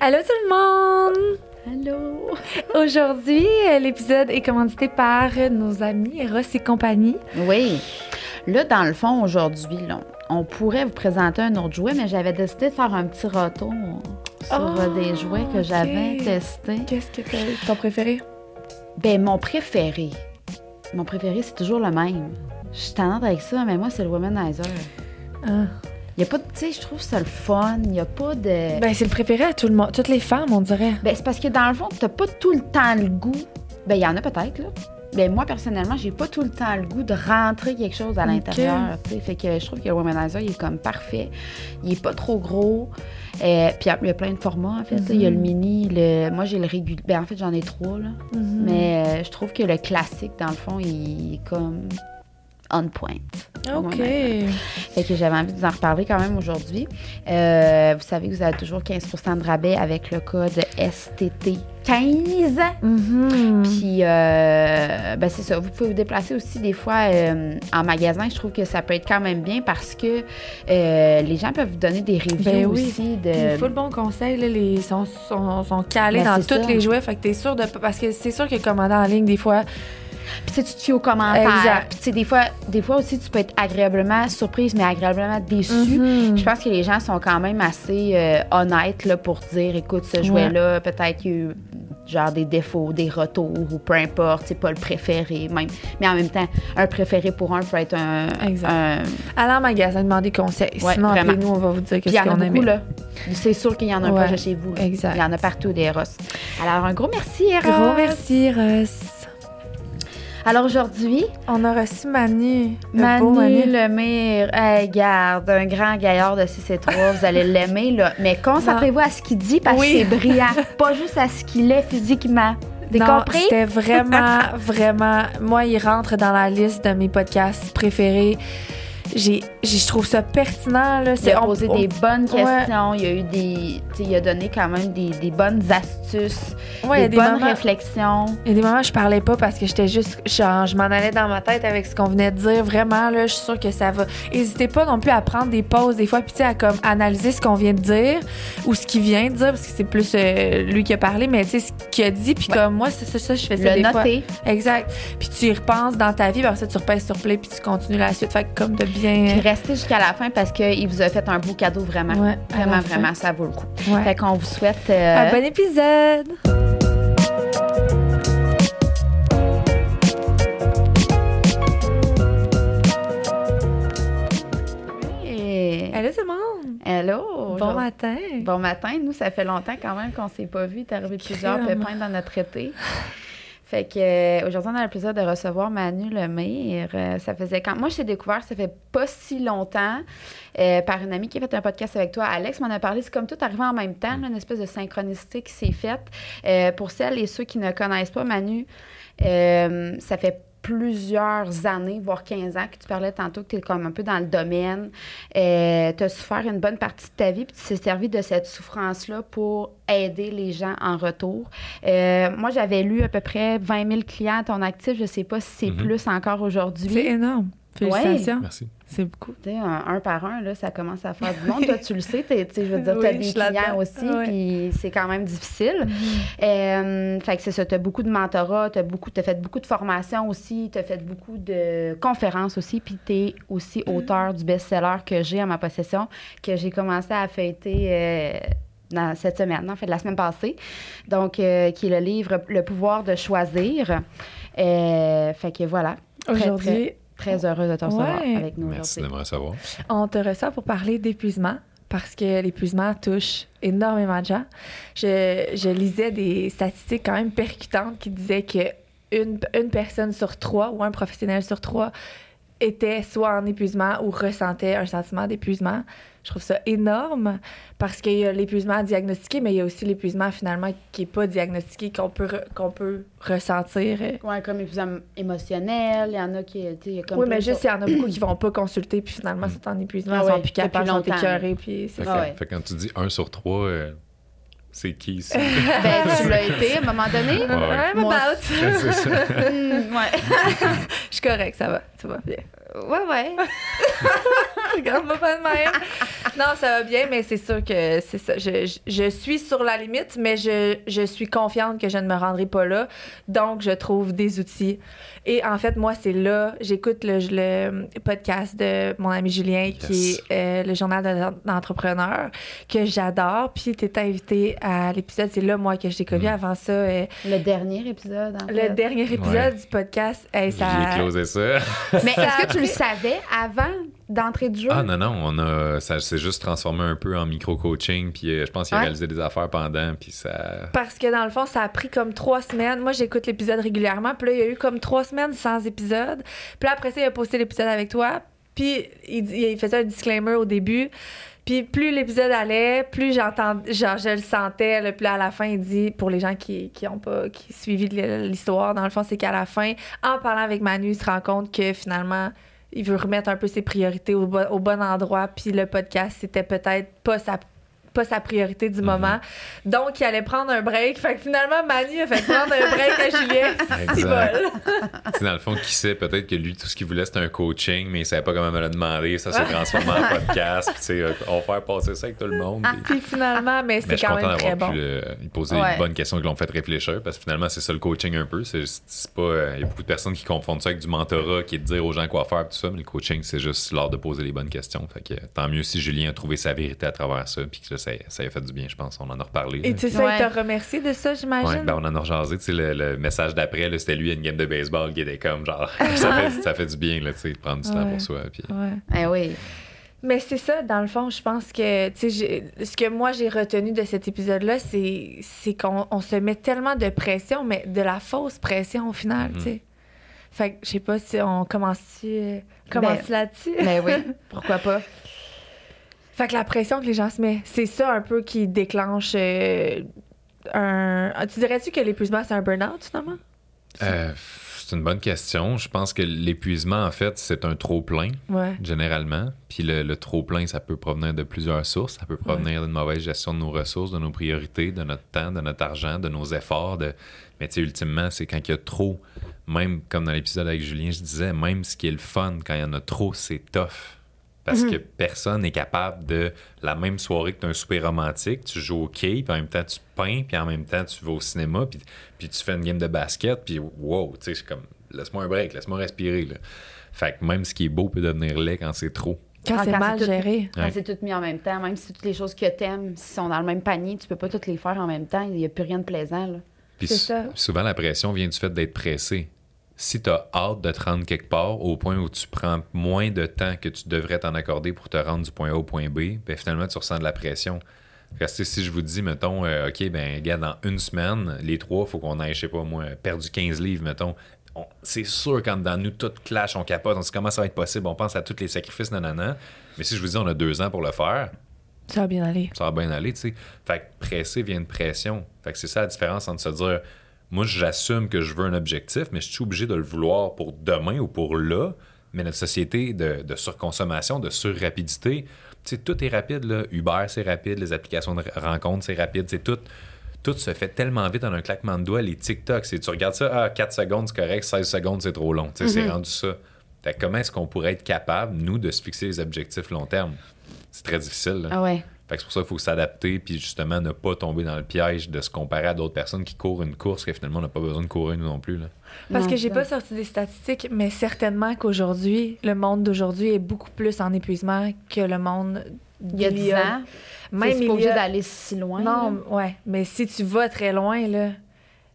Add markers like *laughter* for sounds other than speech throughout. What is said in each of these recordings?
Allô tout le monde! Allô! Aujourd'hui, euh, l'épisode est commandité par nos amis Ross et compagnie. Oui. Là, dans le fond, aujourd'hui, on pourrait vous présenter un autre jouet, mais j'avais décidé de faire un petit retour sur Oh, euh, des jouets que j'avais testés. Qu'est-ce que t'as ton préféré? Ben, mon préféré. Mon préféré, c'est toujours le même. Je suis tannante avec ça, mais moi, c'est le Womanizer. Ah. Il a pas de. Tu sais, je trouve ça le fun. Il n'y a pas de. Ben, c'est le préféré à tout le monde, toutes les femmes, on dirait. Ben, c'est parce que dans le fond, t'as pas tout le temps le goût. Ben, il y en a peut-être, là. Ben, moi, personnellement, j'ai pas tout le temps le goût de rentrer quelque chose à Ok. l'intérieur. tu sais. Fait que je trouve que le Womanizer, il est comme parfait. Il est pas trop gros. Euh, puis il y a plein de formats, en fait. Il y a le mini, le. Moi, j'ai le régulier. Ben, en fait, j'en ai trois, là. Mhm. Mais euh, je trouve que le classique, dans le fond, il est comme on point. OK. Fait que j'avais envie de vous en reparler quand même aujourd'hui. Euh, vous savez que vous avez toujours 15% de rabais avec le code STT15. Mhm. Puis, euh, ben c'est ça. Vous pouvez vous déplacer aussi des fois euh, en magasin. Je trouve que ça peut être quand même bien parce que euh, les gens peuvent vous donner des reviews Ben oui. aussi. De... full bon conseil, là, les sont, sont, sont calés Ben, dans tous les jouets, fait que t'es sûr de parce que c'est sûr que commander en ligne des fois, Puis, tu te fies aux commentaires. Exact. Puis, tu sais, des fois, des fois aussi, tu peux être agréablement surprise, mais agréablement déçue. Mhm. Je pense que les gens sont quand même assez euh, honnêtes là, pour dire écoute, ce jouet-là, peut-être qu'il y a eu genre des défauts, des retours ou peu importe, c'est pas le préféré même. Mais en même temps, un préféré pour un peut être un. Exact. un- allez en magasin demander conseil. Ouais, Sinon, vraiment. appelez-nous, on va vous dire Puis il y qu'est-ce en a qu'on beaucoup, aime. là. C'est sûr qu'il y en a un Ouais, projet chez vous. là. exact. Il y en a partout des Eros. Alors, un gros merci, Eros. Gros merci, Russ. Alors, aujourd'hui, On a reçu Manu. Le beau Manu Manu. Lemire, hey, garde, un grand gaillard de 6 et 3, vous allez l'aimer, là. Mais concentrez-vous à ce qu'il dit parce Oui. que c'est brillant, *laughs* pas juste à ce qu'il est physiquement. T'es Non, compris? C'était vraiment, *laughs* vraiment. Moi, il rentre dans la liste de mes podcasts préférés. J'ai, je trouve ça pertinent. Là. Il a posé on- des bonnes Ouais. questions, il a eu des. il a donné quand même des, des bonnes astuces, Ouais, des, des bonnes moments- réflexions. Il y a des moments où je parlais pas parce que j'étais juste. Genre, je m'en allais dans ma tête avec ce qu'on venait de dire. Vraiment, là, je suis sûre que ça va. N'hésitez pas non plus à prendre des pauses des fois, puis à comme analyser ce qu'on vient de dire ou ce qu'il vient de dire, parce que c'est plus euh, lui qui a parlé, mais tu sais, ce qu'il a dit, puis Ouais. comme moi, c'est ça, ça, je fais ça Le des fois. noter. Exact. Puis tu y repenses dans ta vie, puis après ça, tu repasses sur play, puis tu continues la suite. Fait que comme de Puis bien. restez jusqu'à la fin parce qu'il vous a fait un beau cadeau vraiment. Ouais, vraiment, vraiment, ça vaut le coup. Ouais. Fait qu'on vous souhaite. euh, Un bon épisode! hey. Allô tout le monde! Hello. Bon matin! Bon matin, nous, ça fait longtemps quand même qu'on s'est pas vu. T'es arrivé plusieurs pépins dans notre été. Fait que euh, aujourd'hui, on a le plaisir de recevoir Manu Lemire. Euh, ça faisait quand moi je t'ai découvert, ça fait pas si longtemps euh, par une amie qui a fait un podcast avec toi. Alex m'en a parlé. C'est comme tout arrivé en même temps, une espèce de synchronicité qui s'est faite. Pour celles et ceux qui ne connaissent pas Manu, ça fait plusieurs années, voire 15 ans, que tu parlais tantôt que tu es comme un peu dans le domaine. Euh, tu as souffert une bonne partie de ta vie, puis tu t'es servi de cette souffrance-là pour aider les gens en retour. Euh, moi, j'avais lu à peu près 20 000 clients à ton actif. Je ne sais pas si c'est Mhm. plus encore C'est aujourd'hui. énorme! Félicitations! Merci. C'est beaucoup. Tu sais, un, un par un, là, ça commence à faire du monde. Toi, tu le sais, t'es- tu sais, je veux dire, tu as Oui, des clients aussi, Ouais. puis c'est quand même difficile. Euh, fait que c'est ça, tu as beaucoup de mentorat, tu as, fait beaucoup de formations aussi, tu as fait beaucoup de conférences aussi, puis tu es aussi auteur du best-seller que j'ai en ma possession, que j'ai commencé à feuilleter euh, dans cette semaine, en fait, la semaine passée. Donc, euh, qui est le livre Le pouvoir de choisir. Fait que voilà, Aujourd'hui, très heureuse de te recevoir Ouais. avec nous Merci de me recevoir. on te reçoit pour parler d'épuisement parce que l'épuisement touche énormément de gens. Je, je lisais des statistiques quand même percutantes qui disaient que une, une personne sur trois ou un professionnel sur trois était soit en épuisement ou ressentait un sentiment d'épuisement. Je trouve ça énorme parce qu'il y a l'épuisement diagnostiqué, mais il y a aussi l'épuisement finalement qui n'est pas diagnostiqué, qu'on peut, re- qu'on peut ressentir. Ouais, comme épuisement émotionnel, il y en a qui. tu sais, il y a comme oui, mais juste, il y en a beaucoup qui vont pas consulter, puis finalement, sont en épuisement, Ah ils sont ouais, plus capables, depuis sont puis c'est Fait, ça. fait que quand tu dis 1 sur 3, c'est qui ici? Ben, tu *laughs* l'as été à un moment donné. Ouais. I'm Moi about. c'est ça. *laughs* Ouais. *laughs* Je suis correcte, ça va, ça va bien. Ouais, ouais. *laughs* Regarde-moi pas de même. Non, ça va bien, mais c'est sûr que c'est ça. Je, je- je suis sur la limite, mais je, je suis confiante que je ne me rendrai pas là. Donc, je trouve des outils. Et en fait, moi, c'est là, j'écoute le, le podcast de mon ami Julien, qui est euh, le journal de- d'entrepreneur, que j'adore. Puis, tu étais invité à l'épisode. C'est là, moi, que je t'ai connu. Mm. Avant ça, euh, Le dernier épisode, en le fait. dernier épisode Ouais. du podcast, hey, ça... J'ai closé ça. *laughs* Mais Ça est-ce que tu le savais avant d'entrer de jeu? Ah non, non, on a, ça s'est juste transformé un peu en micro-coaching, puis euh, je pense qu'il a Ouais. réalisé des affaires pendant, puis ça... Parce que dans le fond, ça a pris comme trois semaines. Moi, j'écoute l'épisode régulièrement. Puis là, il y a eu comme trois semaines sans épisode. Puis là, après ça, il a posté l'épisode avec toi. Puis il, il faisait un disclaimer au début. Puis plus l'épisode allait, plus j'entends, genre, je le sentais. Là. Puis là, à la fin, il dit, pour les gens qui qui ont pas qui suivi l'histoire, dans le fond, c'est qu'à la fin, en parlant avec Manu, il se rend compte que finalement, il veut remettre un peu ses priorités au, bon- endroit. Puis le podcast, c'était peut-être pas sa pas sa priorité du moment. Donc, il allait prendre un break. Fait que finalement, Manu a fait prendre un break à Julien. *laughs* C'est sais, dans le fond, qui sait, peut-être que lui, tout ce qu'il voulait, c'était un coaching, mais il savait pas comment me le demander. Ça s'est transformé en *laughs* podcast. Puis, tu sais, euh, on va faire passer ça avec tout le monde. puis- Puis finalement, mais c'est je suis quand content même très d'avoir bon. pu euh, lui poser Ouais. les bonnes questions qui l'ont fait réfléchir, parce que finalement, c'est ça le coaching un peu. C'est pas. euh, Il y a beaucoup de personnes qui confondent ça avec du mentorat, qui est de dire aux gens quoi faire, tout ça, mais le coaching, c'est juste l'art de poser les bonnes questions. Fait que tant mieux si Julien a trouvé sa vérité à travers ça, puis que là, ça, ça a fait du bien, je pense. On en a reparlé. Et tu sais, Ouais. il t'a remercié de ça, j'imagine? Ouais, ben on en a rejasé, tu sais, le, le message d'après, c'était lui à une game de baseball qui était comme genre, *laughs* ça, fait, ça fait du bien, là, tu sais, de prendre du temps pour soi. Puis, Ouais. Eh oui. Mais c'est ça, dans le fond, je pense que, tu sais, j'ai- ce que moi j'ai retenu de cet épisode-là, c'est qu'on on se met tellement de pression, mais de la fausse pression au final, Mhm. tu sais. Fait que, je sais pas si on commence-tu euh, commence là-dessus? Mais oui, *laughs* pourquoi pas? Fait que la pression que les gens se mettent, c'est ça un peu qui déclenche euh, un. Ah, Tu dirais-tu que l'épuisement, c'est un burn-out, finalement? euh, c'est une bonne question. Je pense que l'épuisement, en fait, c'est un trop-plein. Ouais. généralement. Puis le, le trop-plein, ça peut provenir de plusieurs sources. Ça peut provenir d'une mauvaise gestion de nos ressources, de nos priorités, de notre temps, de notre argent, de nos efforts. De... Mais tu sais, ultimement, c'est quand il y a trop, même comme dans l'épisode avec Julien, je disais, même ce qui est le fun, quand il y en a trop, c'est tough. Parce que personne n'est capable de, la même soirée que tu as un souper romantique, tu joues au quai, puis en même temps tu peins, puis en même temps tu vas au cinéma, puis, puis tu fais une game de basket, puis wow, tu sais, c'est comme, laisse-moi un break, laisse-moi respirer. Là. Fait que même ce qui est beau peut devenir laid quand c'est trop. Quand Ah, c'est mal tout- géré. Quand Ouais. c'est tout mis en même temps, même si toutes les choses que t'aimes sont dans le même panier, tu peux pas toutes les faire en même temps. Il n'y a plus rien de plaisant. Là. Puis ça. souvent, la pression vient du fait d'être pressé. Si tu as hâte de te rendre quelque part au point où tu prends moins de temps que tu devrais t'en accorder pour te rendre du point A au point B, ben finalement, tu ressens de la pression. Parce que si je vous dis, mettons, euh, OK, ben, gars, dans une semaine, les trois, il faut qu'on aille, je sais pas moi, perdu 15 livres, mettons. On- C'est sûr quand dans nous, tout clash, on capote, on se dit comment ça va être possible, on pense à tous les sacrifices, nanana. Mais si je vous dis, on a deux ans pour le faire, Ça va bien aller. ça va bien aller, tu sais. Fait que presser vient de pression. Fait que c'est ça la différence entre se dire, moi, j'assume que je veux un objectif, mais je suis obligé de le vouloir pour demain ou pour là. Mais notre société de, de surconsommation, de surrapidité, tu sais, tout est rapide, là. Uber, c'est rapide, les applications de rencontres, c'est rapide, c'est tout. Tout se fait tellement vite en un claquement de doigts. Les TikTok, c'est tu regardes ça, ah, 4 secondes, c'est correct, 16 secondes, c'est trop long. C'est rendu ça. Fait comment est-ce qu'on pourrait être capable, nous, de se fixer des objectifs long terme? C'est très difficile. là. Ah ouais. Fait que c'est pour ça qu'il faut s'adapter, puis justement ne pas tomber dans le piège de se comparer à d'autres personnes qui courent une course que finalement on n'a pas besoin de courir nous non plus. Là. Parce que j'ai pas sorti des statistiques, mais certainement qu'aujourd'hui, le monde d'aujourd'hui est beaucoup plus en épuisement que le monde Il y a d'il 10 ans, Même c'est il pas obligé a- d'aller si loin. Non, là. ouais. Mais si tu vas très loin, là,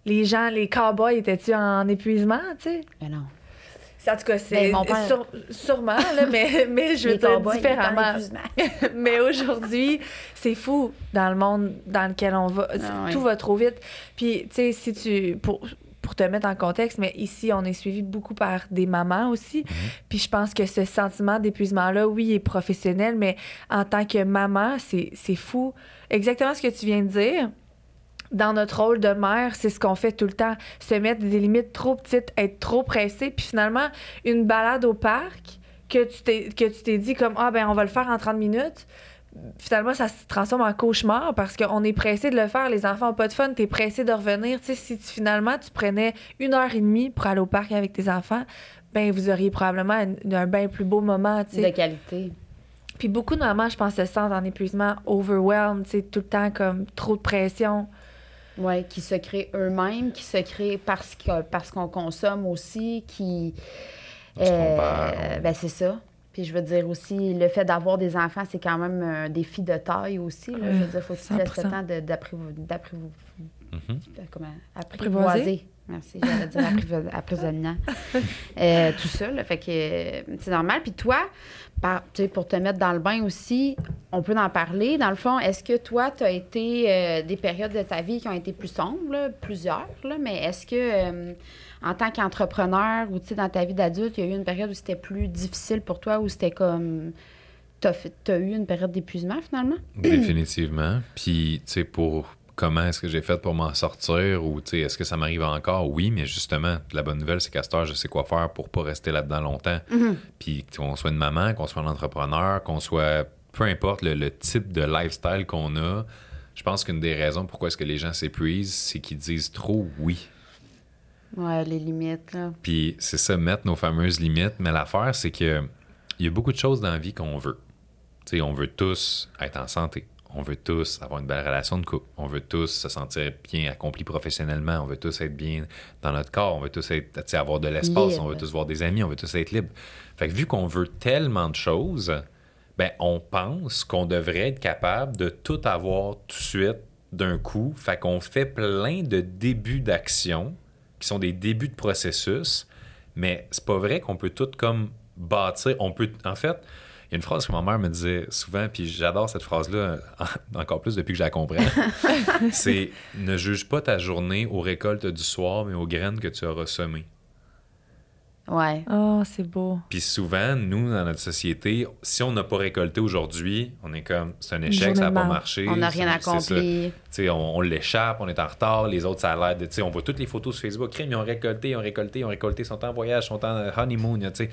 les gens, les cowboys, étaient-tu en épuisement, tu sais? Mais non. C'est- En tout cas, c'est Ben, mon père- sur- sûrement, là, mais, *laughs* mais je veux dire différemment. *laughs* mais aujourd'hui, c'est fou dans le monde dans lequel on va. Ah ouais. Tout va trop vite. Puis, tu sais, si tu. Pour, pour te mettre en contexte, mais ici, on est suivi beaucoup par des mamans aussi. Puis je pense que ce sentiment d'épuisement-là, oui, est professionnel, mais en tant que maman, c'est c'est fou. Exactement ce que tu viens de dire. Dans notre rôle de mère, c'est ce qu'on fait tout le temps. Se mettre des limites trop petites, être trop pressé. Puis finalement, une balade au parc que tu t'es que tu t'es dit comme ah ben on va le faire en 30 minutes finalement ça se transforme en cauchemar parce qu'on est pressé de le faire les enfants ont pas de fun t'es pressé de revenir tu sais si tu- finalement tu prenais une heure et demie pour aller au parc avec tes enfants ben vous auriez probablement un, un bien plus beau moment tu sais De qualité. Puis beaucoup de mamans, je pense, se sentent en épuisement, overwhelmed, tu sais, tout le temps comme trop de pression. Oui, qui se créent eux-mêmes, qui se créent parce que parce qu'on consomme aussi, qui. Compare. ben c'est ça. Puis je veux dire aussi, le fait d'avoir des enfants, c'est quand même un défi de taille aussi. Là. Je veux dire, faut que tu laisses le 100%. temps de- d'apprivo- d'apprivo- Mhm. euh, comment, Apprivoiser. Merci, j'allais dire apprivoisement. Euh, tout ça, fait que euh, c'est normal. Puis toi, par- pour te mettre dans le bain aussi, on peut en parler. Dans le fond, est-ce que toi, tu as été euh, des périodes de ta vie qui ont été plus sombres, plusieurs, mais est-ce que euh, en tant qu'entrepreneur ou dans ta vie d'adulte, il y a eu une période où c'était plus difficile pour toi, où c'était comme. Tu as, eu une période d'épuisement finalement? Définitivement. Puis, tu sais, pour comment est-ce que j'ai fait pour m'en sortir ou, est-ce que ça m'arrive encore? Oui, mais justement, la bonne nouvelle, c'est qu'à cette heure, je sais quoi faire pour pas rester là-dedans longtemps. Puis, qu'on soit une maman, qu'on soit un entrepreneur, qu'on soit, peu importe le, le type de lifestyle qu'on a, je pense qu'une des raisons pourquoi est-ce que les gens s'épuisent, c'est qu'ils disent trop oui. Ouais, les limites, là. Puis c'est ça, mettre nos fameuses limites. Mais l'affaire, c'est que il y a beaucoup de choses dans la vie qu'on veut. Sais, on veut tous être en santé. On veut tous avoir une belle relation de couple. On veut tous se sentir bien accompli professionnellement. On veut tous être bien dans notre corps. On veut tous être, avoir de l'espace. On veut tous voir des amis. On veut tous être libre. Fait que vu qu'on veut tellement de choses, ben, on pense qu'on devrait être capable de tout avoir tout de suite d'un coup. Fait qu'on fait plein de débuts d'action qui sont des débuts de processus, mais c'est pas vrai qu'on peut tout comme bâtir. On peut, en fait, il y a une phrase que ma mère me disait souvent, puis j'adore cette phrase-là encore plus depuis que je la comprends. *laughs* c'est ne juge pas ta journée aux récoltes du soir, mais aux graines que tu auras semées. Ouais. Oh, c'est beau. Puis souvent, nous, dans notre société, si on n'a pas récolté aujourd'hui, on est comme, c'est un échec, ça n'a pas marché. On n'a rien accompli. Tu sais, on, on l'échappe, on est en retard, les autres, ça a l'air de. tu sais, on voit toutes les photos sur Facebook, crime, ils ont récolté, ils ont récolté, ils ont récolté, ils sont en voyage, ils sont en honeymoon, tu sais.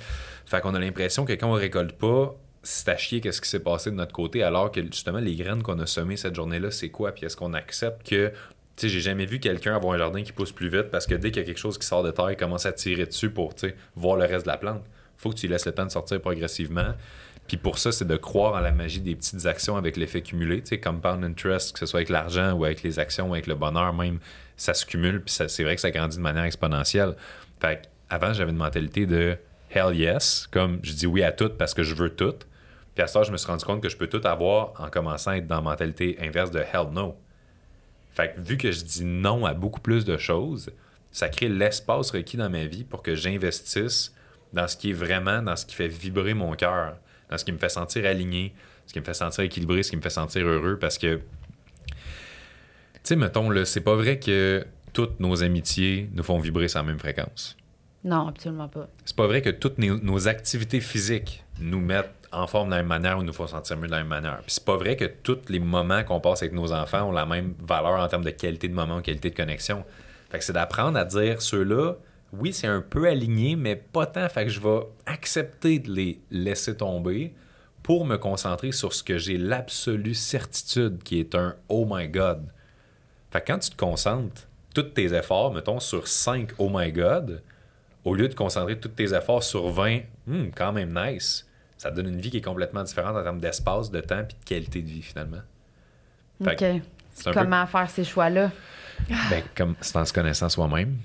Fait qu'on a l'impression que quand on récolte pas, c'est à chier qu'est-ce qui s'est passé de notre côté, alors que justement, les graines qu'on a semées cette journée-là, c'est quoi? Puis est-ce qu'on accepte que. Tu sais, j'ai jamais vu quelqu'un avoir un jardin qui pousse plus vite parce que dès qu'il y a quelque chose qui sort de terre, il commence à tirer dessus pour, voir le reste de la plante. Faut que tu laisses le temps de sortir progressivement. Puis pour ça, c'est de croire en la magie des petites actions avec l'effet cumulé, tu sais, compound interest, que ce soit avec l'argent ou avec les actions ou avec le bonheur même, ça se cumule, puis c'est vrai que ça grandit de manière exponentielle. Fait avant, j'avais une mentalité de hell yes, comme je dis oui à tout parce que je veux tout. Puis à ça, je me suis rendu compte que je peux tout avoir en commençant à être dans la mentalité inverse de hell no. Fait que vu que je dis non à beaucoup plus de choses, ça crée l'espace requis dans ma vie pour que j'investisse dans ce qui est vraiment, dans ce qui fait vibrer mon cœur, dans ce qui me fait sentir aligné, ce qui me fait sentir équilibré, ce qui me fait sentir heureux. Parce que, tu sais, mettons, c'est pas vrai que toutes nos amitiés nous font vibrer la même fréquence. Non, absolument pas. C'est pas vrai que toutes nos, activités physiques nous mettent en forme de la même manière ou nous font sentir mieux de la même manière. Puis c'est pas vrai que tous les moments qu'on passe avec nos enfants ont la même valeur en termes de qualité de moment qualité de connexion. Fait que c'est d'apprendre à dire ceux-là, oui, c'est un peu aligné, mais pas tant. Fait que je vais accepter de les laisser tomber pour me concentrer sur ce que j'ai l'absolue certitude qui est un oh my god. Fait que quand tu te concentres tous tes efforts, mettons, sur 5 oh my god, au lieu de concentrer tous tes efforts sur 20, hmm, quand même nice, ça te donne une vie qui est complètement différente en termes d'espace, de temps et de qualité de vie finalement. Fait OK. peu- Comment faire ces choix-là? ben, comme c'est en se connaissant soi-même.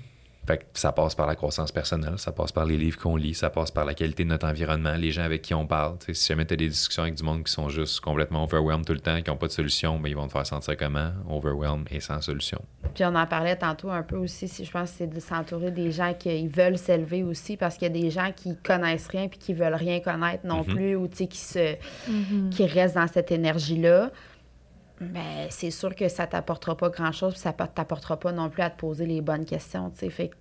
Fait que ça passe par la croissance personnelle, ça passe par les livres qu'on lit, ça passe par la qualité de notre environnement, les gens avec qui on parle. Si jamais tu as des discussions avec du monde qui sont juste complètement overwhelmed tout le temps, qui n'ont pas de solution, ben, ils vont te faire sentir comment? Overwhelmed et sans solution. Puis on en parlait tantôt un peu aussi, si je pense que c'est de s'entourer des gens qui veulent s'élever aussi, parce qu'il y a des gens qui connaissent rien puis qui veulent rien connaître non Mhm. plus, ou qui, se, qui restent dans cette énergie-là. Mais c'est sûr que ça t'apportera pas grand-chose, puis ça t'apportera pas non plus à te poser les bonnes questions, tu sais. Fait que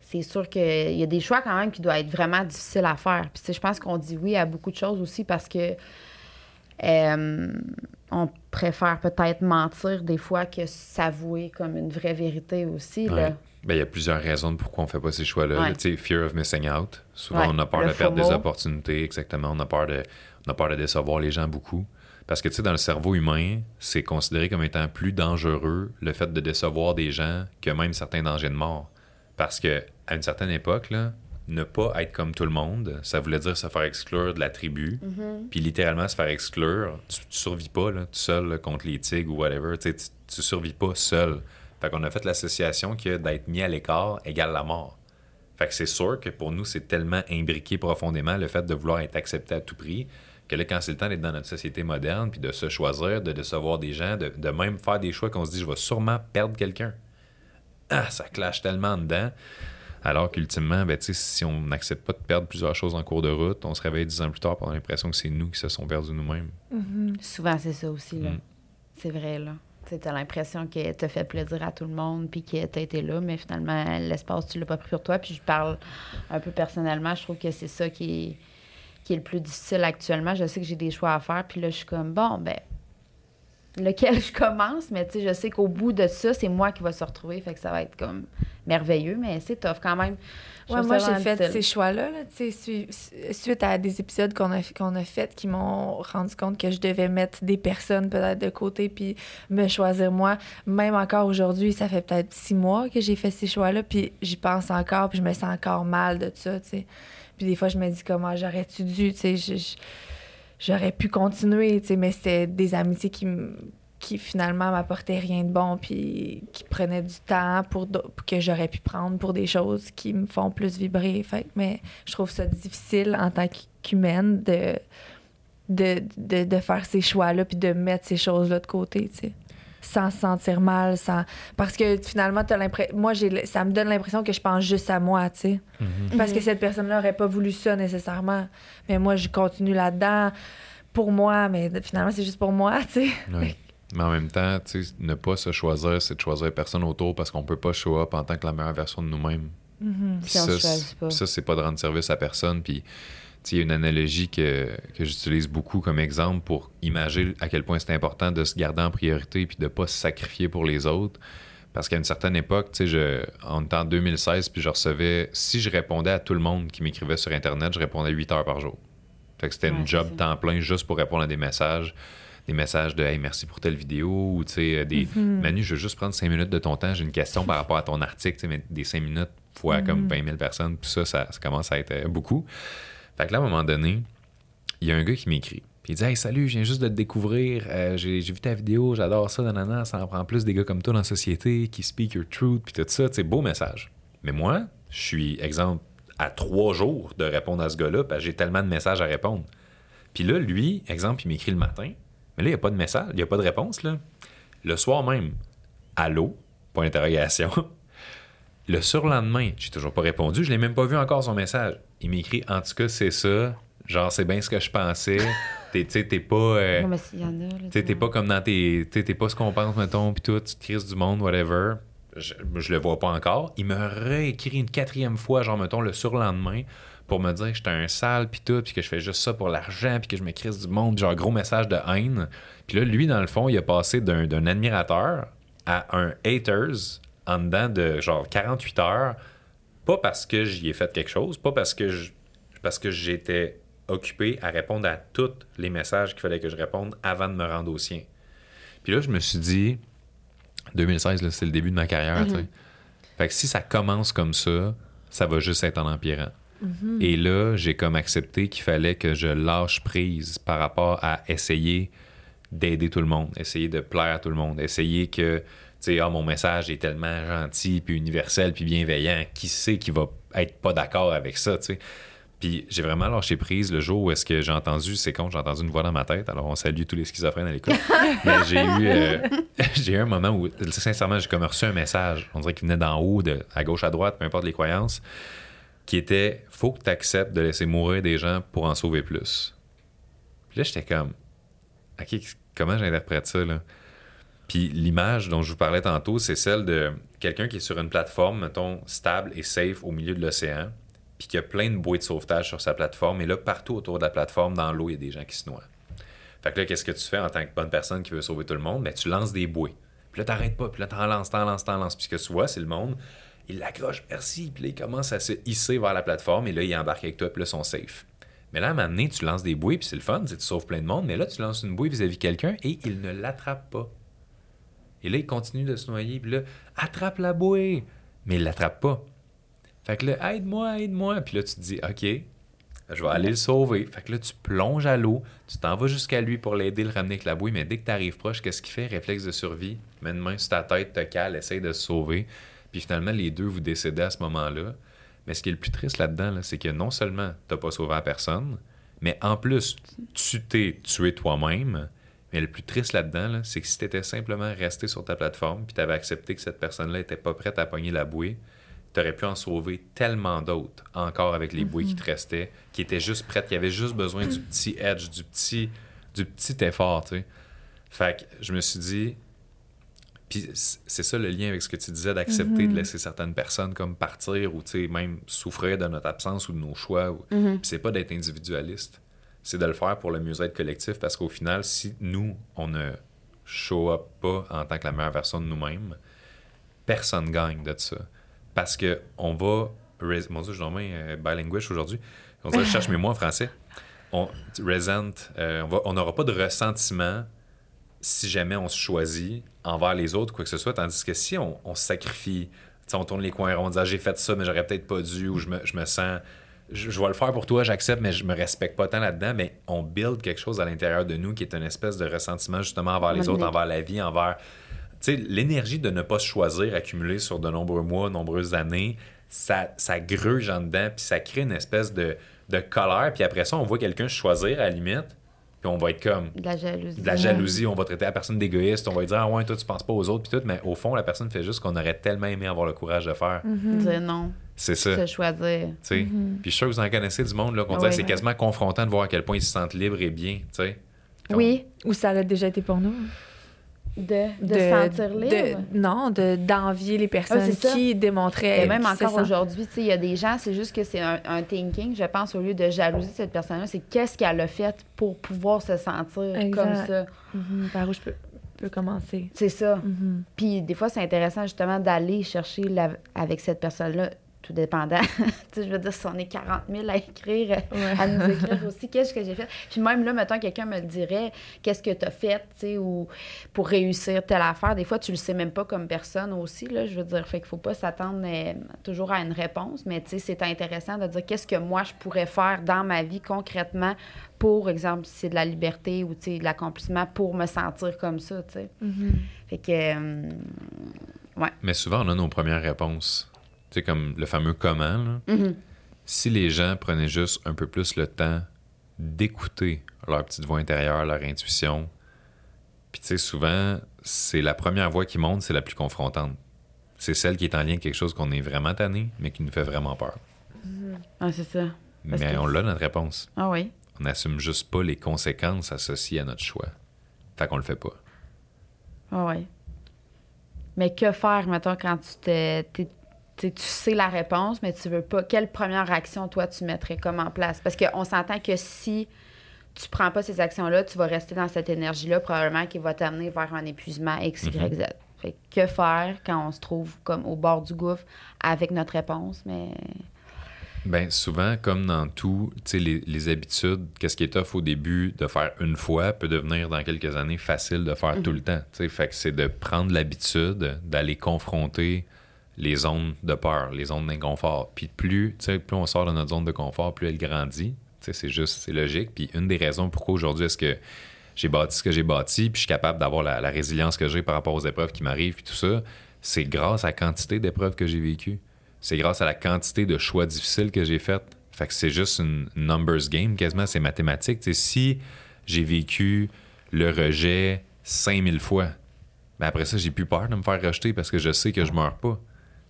c'est sûr qu'il y a des choix quand même qui doivent être vraiment difficiles à faire. Puis je pense qu'on dit oui à beaucoup de choses aussi parce que euh, on préfère peut-être mentir des fois que s'avouer comme une vraie vérité aussi. Ouais. Là. Ben, il y a plusieurs raisons de pourquoi on fait pas ces choix-là. Ouais. là. Tu sais, fear of missing out. Souvent, Ouais, on a peur le de perdre des opportunités, exactement. On a peur de, on a peur de décevoir les gens beaucoup. Parce que, tu sais, dans le cerveau humain, c'est considéré comme étant plus dangereux le fait de décevoir des gens que même certains dangers de mort. Parce que à une certaine époque, là, ne pas être comme tout le monde, ça voulait dire se faire exclure de la tribu. Puis littéralement, se faire exclure, tu, tu survis pas là, tout seul là, contre les tigres ou whatever. Tu, tu survis pas seul. Fait qu'on a fait l'association que d'être mis à l'écart égale la mort. Fait que c'est sûr que pour nous, c'est tellement imbriqué profondément le fait de vouloir être accepté à tout prix que là, quand c'est le temps d'être dans notre société moderne, puis de se choisir, de décevoir des gens, de, de même faire des choix qu'on se dit, je vais sûrement perdre quelqu'un. Ah, ça clash tellement dedans. Alors qu'ultimement, ben, tu sais, si on n'accepte pas de perdre plusieurs choses en cours de route, on se réveille dix ans plus tard, pour avoir l'impression que c'est nous qui se sont perdus nous-mêmes. Souvent, c'est ça aussi, là. Mm. C'est vrai, là. Tu as l'impression que t'as fait plaisir à tout le monde, puis que t'as été là, mais finalement, l'espace, tu l'as pas pris pour toi. Puis je parle un peu personnellement, je trouve que c'est ça qui est, qui est le plus difficile actuellement. Je sais que j'ai des choix à faire, puis là, je suis comme, bon, ben, lequel *laughs* je commence, mais tu sais, je sais qu'au bout de ça, c'est moi qui va se retrouver, fait que ça va être comme merveilleux, mais c'est tough quand même. Ouais, moi, j'ai fait difficile. ces choix-là, là, tu sais, sui- su- suite à des épisodes qu'on a, qu'on a fait qui m'ont rendu compte que je devais mettre des personnes peut-être de côté puis me choisir moi. Même encore aujourd'hui, ça fait peut-être six mois que j'ai fait ces choix-là, puis j'y pense encore, puis je me sens encore mal de ça, tu sais. Puis des fois, je me dis comment j'aurais-tu dû, tu sais, j'aurais pu continuer, tu sais, mais c'était des amitiés qui qui finalement m'apportaient rien de bon puis qui prenaient du temps pour, do- que j'aurais pu prendre pour des choses qui me font plus vibrer. Fait mais je trouve ça difficile en tant qu'humaine de de, de, de faire ces choix là puis de mettre ces choses là de côté tu sais sans se sentir mal sans parce que finalement t'as l'impression moi j'ai le- ça me donne l'impression que je pense juste à moi tu sais parce que cette personne-là n'aurait pas voulu ça nécessairement. Mais moi, je continue là-dedans pour moi, mais finalement, c'est juste pour moi, tu sais. Oui. Mais en même temps, tu sais, ne pas se choisir, c'est de choisir personne autour parce qu'on peut pas show up en tant que la meilleure version de nous-mêmes. Puis on ça, c'est- pas. ça, c'est pas de rendre service à personne. Puis, il y a une analogie que, que j'utilise beaucoup comme exemple pour imager à quel point c'est important de se garder en priorité puis de pas se sacrifier pour les autres. Parce qu'à une certaine époque, tu sais, je, en 2016, puis je recevais, si je répondais à tout le monde qui m'écrivait sur Internet, je répondais 8 heures par jour. Fait que c'était Ouais, une job ça. temps plein juste pour répondre à des messages. Des messages de Hey, merci pour telle vidéo ou tu sais, des Manu, je veux juste prendre 5 minutes de ton temps, j'ai une question par rapport à ton article, mais des 5 minutes fois comme 20 000 personnes, puis ça, ça, ça commence à être euh, beaucoup. Fait que là, à un moment donné, il y a un gars qui m'écrit. Puis il dit Hey, salut, je viens juste de te découvrir. Euh, j'ai, vu ta vidéo, j'adore ça, nanana. Ça en prend plus des gars comme toi dans la société qui speak your truth, puis tout ça. Sais, beau message. Mais moi, je suis, exemple, à trois jours de répondre à ce gars-là, parce j'ai tellement de messages à répondre. Puis là, lui, exemple, il m'écrit le matin, mais là, il n'y a pas de message, il n'y a pas de réponse. Le soir même, allô, point d'interrogation. *laughs* Le surlendemain, j'ai toujours pas répondu, je l'ai même pas vu encore son message. Il m'écrit en tout cas, c'est ça, genre c'est bien ce que je pensais. *laughs* T'es, tu sais, t'es pas. euh, Non, mais s'il y en a, là, tu sais, t'es pas comme dans tes. tu sais, T'es pas ce qu'on pense, mettons, pis tout, tu te crises du monde, whatever. Je, je le vois pas encore. Il me réécrit une quatrième fois, genre, mettons, le surlendemain, pour me dire que j'étais un sale, pis tout, puis que je fais juste ça pour l'argent, puis que je me crise du monde, genre, gros message de haine. Puis là, lui, dans le fond, il a passé d'un, d'un admirateur à un haters en dedans de, genre, 48 heures. Pas parce que j'y ai fait quelque chose, pas parce que je- parce que j'étais occupé à répondre à tous les messages qu'il fallait que je réponde avant de me rendre au sien. Puis là, je me suis dit, 2016, là, c'est le début de ma carrière, sais. Fait que si ça commence comme ça, ça va juste être en empirant. Et là, j'ai comme accepté qu'il fallait que je lâche prise par rapport à essayer d'aider tout le monde, essayer de plaire à tout le monde, essayer que, sais, ah, mon message est tellement gentil, puis universel, puis bienveillant, qui sait qui va être pas d'accord avec ça, tu sais? Puis j'ai vraiment lâché prise le jour où est-ce que j'ai entendu, c'est con, j'ai entendu une voix dans ma tête, alors on salue tous les schizophrènes à l'écoute. *laughs* Mais j'ai eu, euh, *laughs* j'ai eu un moment où, sincèrement, j'ai comme reçu un message, on dirait qu'il venait d'en haut, de, à gauche, à droite, peu importe les croyances, qui était « Faut que tu acceptes de laisser mourir des gens pour en sauver plus. » Puis là, j'étais comme « OK, comment j'interprète ça, là? » Puis l'image dont je vous parlais tantôt, c'est celle de quelqu'un qui est sur une plateforme, mettons, stable et safe au milieu de l'océan, puis qui a plein de bouées de sauvetage sur sa plateforme, et là, partout autour de la plateforme, dans l'eau, il y a des gens qui se noient. Fait que là, qu'est-ce que tu fais en tant que bonne personne qui veut sauver tout le monde? Ben, tu lances des bouées. Puis là, t'arrêtes pas, puis là, t'en lances, t'en lances, t'en lances. Puis ce que tu vois, c'est le monde, il l'accroche, merci, puis là, il commence à se hisser vers la plateforme, et là, il embarque avec toi, puis là, ils sont safe. Mais là, à un moment donné, tu lances des bouées, puis c'est le fun, tu sauves plein de monde, mais là, tu lances une bouée vis-à-vis quelqu'un, et il ne l'attrape pas. Et là, il continue de se noyer, puis là, attrape la bouée! Mais il l'attrape pas. Fait que là, aide-moi, aide-moi. Puis là, tu te dis, OK, je vais aller le sauver. Fait que là, tu plonges à l'eau, tu t'en vas jusqu'à lui pour l'aider, le ramener avec la bouée, mais dès que tu arrives proche, qu'est-ce qu'il fait? Réflexe de survie, met une main sur ta tête, te cale, essaye de se sauver. Puis finalement, les deux, vous décédez à ce moment-là. Mais ce qui est le plus triste là-dedans, là, c'est que non seulement tu n'as pas sauvé la personne, mais en plus, tu t'es tué toi-même. Mais le plus triste là-dedans, là, c'est que si tu étais simplement resté sur ta plateforme puis tu avais accepté que cette personne-là n'était pas prête à pogner la bouée, tu aurais pu en sauver tellement d'autres encore avec les bouées qui te restaient, qui étaient juste prêtes, qui avaient juste besoin du petit edge, du petit, du petit effort, tu sais. Fait que je me suis dit, puis c'est ça le lien avec ce que tu disais, d'accepter de laisser certaines personnes comme partir ou, même souffrir de notre absence ou de nos choix. ou- Puis c'est pas d'être individualiste, c'est de le faire pour le mieux-être collectif parce qu'au final, si nous, on ne show up pas en tant que la meilleure version de nous-mêmes, personne gagne de ça. Parce que on va. Mon Dieu, je vraiment euh, bilinguish aujourd'hui. On je cherche mes mots en français. On, resent, euh, on n'aura pas de ressentiment si jamais on se choisit envers les autres, quoi que ce soit. Tandis que si on, on sacrifie, on tourne les coins ronds, on dit Ah, j'ai fait ça, mais j'aurais peut-être pas dû, ou je me, je me sens. Je, je vais le faire pour toi, j'accepte, mais je me respecte pas tant là-dedans. Mais on build quelque chose à l'intérieur de nous qui est une espèce de ressentiment justement envers les autres, envers la vie, envers. Tu sais, l'énergie de ne pas se choisir accumulée sur de nombreux mois, nombreuses années, ça, ça gruge en dedans, puis ça crée une espèce de, de colère. Puis après ça, on voit quelqu'un se choisir à la limite, puis on va être comme De la jalousie. de la jalousie, on va traiter la personne d'égoïste, on va lui dire ah ouais toi tu penses pas aux autres puis tout, mais au fond la personne fait juste ce qu'on aurait tellement aimé avoir le courage de faire. Dire non, C'est ça, se tu choisir. sais. Puis je suis sûr que vous en connaissez du monde là qu'on dirait oui. c'est quasiment confrontant de voir à quel point ils se sentent libres et bien, tu sais. Comme- Oui, Ou ça l'a déjà été pour nous. de, de, se sentir libre. de- non, de- d'envier les personnes Ah, c'est ça. qui démontraient. Et même encore aujourd'hui, tu sais, il y a des gens, c'est juste que c'est un, un thinking, je pense, au lieu de jalouser cette personne-là, c'est qu'est-ce qu'elle a fait pour pouvoir se sentir Exact. comme ça. Mhm, par où je peux, peux commencer. C'est ça. Mhm. Puis des fois, c'est intéressant justement d'aller chercher la- avec cette personne-là, tout dépendant. *laughs* tu sais, je veux dire, si on est 40 000 à écrire, Ouais. à nous *laughs* écrire aussi, qu'est-ce que j'ai fait? Puis même là, mettons, quelqu'un me le dirait, qu'est-ce que tu as fait, tu sais, ou pour réussir telle affaire. Des fois, tu le sais même pas comme personne aussi, là, je veux dire. Fait qu'il faut pas s'attendre euh, toujours à une réponse, mais tu sais, c'est intéressant de dire qu'est-ce que moi, je pourrais faire dans ma vie concrètement pour, exemple, si c'est de la liberté ou, tu sais, de l'accomplissement pour me sentir comme ça, tu sais. Mhm. Fait que... euh, Mais souvent on a nos premières réponses. Tu sais comme le fameux comment là. mhm. Si les gens prenaient juste un peu plus le temps d'écouter leur petite voix intérieure, leur intuition, puis tu sais, souvent, c'est la première voix qui monte, c'est la plus confrontante. C'est celle qui est en lien avec quelque chose qu'on est vraiment tanné, mais qui nous fait vraiment peur. Ah, c'est ça. Parce mais que- on l'a notre réponse. Ah oui. On n'assume juste pas les conséquences associées à notre choix. Fait qu'on le fait pas. Ah oui. Mais que faire, mettons, quand tu te, t'es- t'sais, tu sais la réponse, mais tu veux pas. Quelle première action, toi, tu mettrais comme en place? Parce qu'on s'entend que si tu prends pas ces actions-là, tu vas rester dans cette énergie-là, probablement qui va t'amener vers un épuisement X, Y, Z. Fait que, faire quand on se trouve comme au bord du gouffre avec notre réponse, mais. Ben souvent, comme dans tout, les, les habitudes, qu'est-ce qui est tough au début de faire une fois peut devenir dans quelques années facile de faire tout le temps. tu sais. Fait que c'est de prendre l'habitude d'aller confronter les zones de peur, les zones d'inconfort. Puis plus, plus on sort de notre zone de confort, plus elle grandit. C'est juste, c'est logique. Puis une des raisons pourquoi aujourd'hui est-ce que j'ai bâti ce que j'ai bâti, puis je suis capable d'avoir la, résilience que j'ai par rapport aux épreuves qui m'arrivent, puis tout ça, c'est grâce à la quantité d'épreuves que j'ai vécues. C'est grâce à la quantité de choix difficiles que j'ai faites. Fait que c'est juste une numbers game, quasiment, c'est mathématique. Si j'ai vécu le rejet 5000 fois, ben après ça, j'ai plus peur de me faire rejeter parce que je sais que je meurs pas.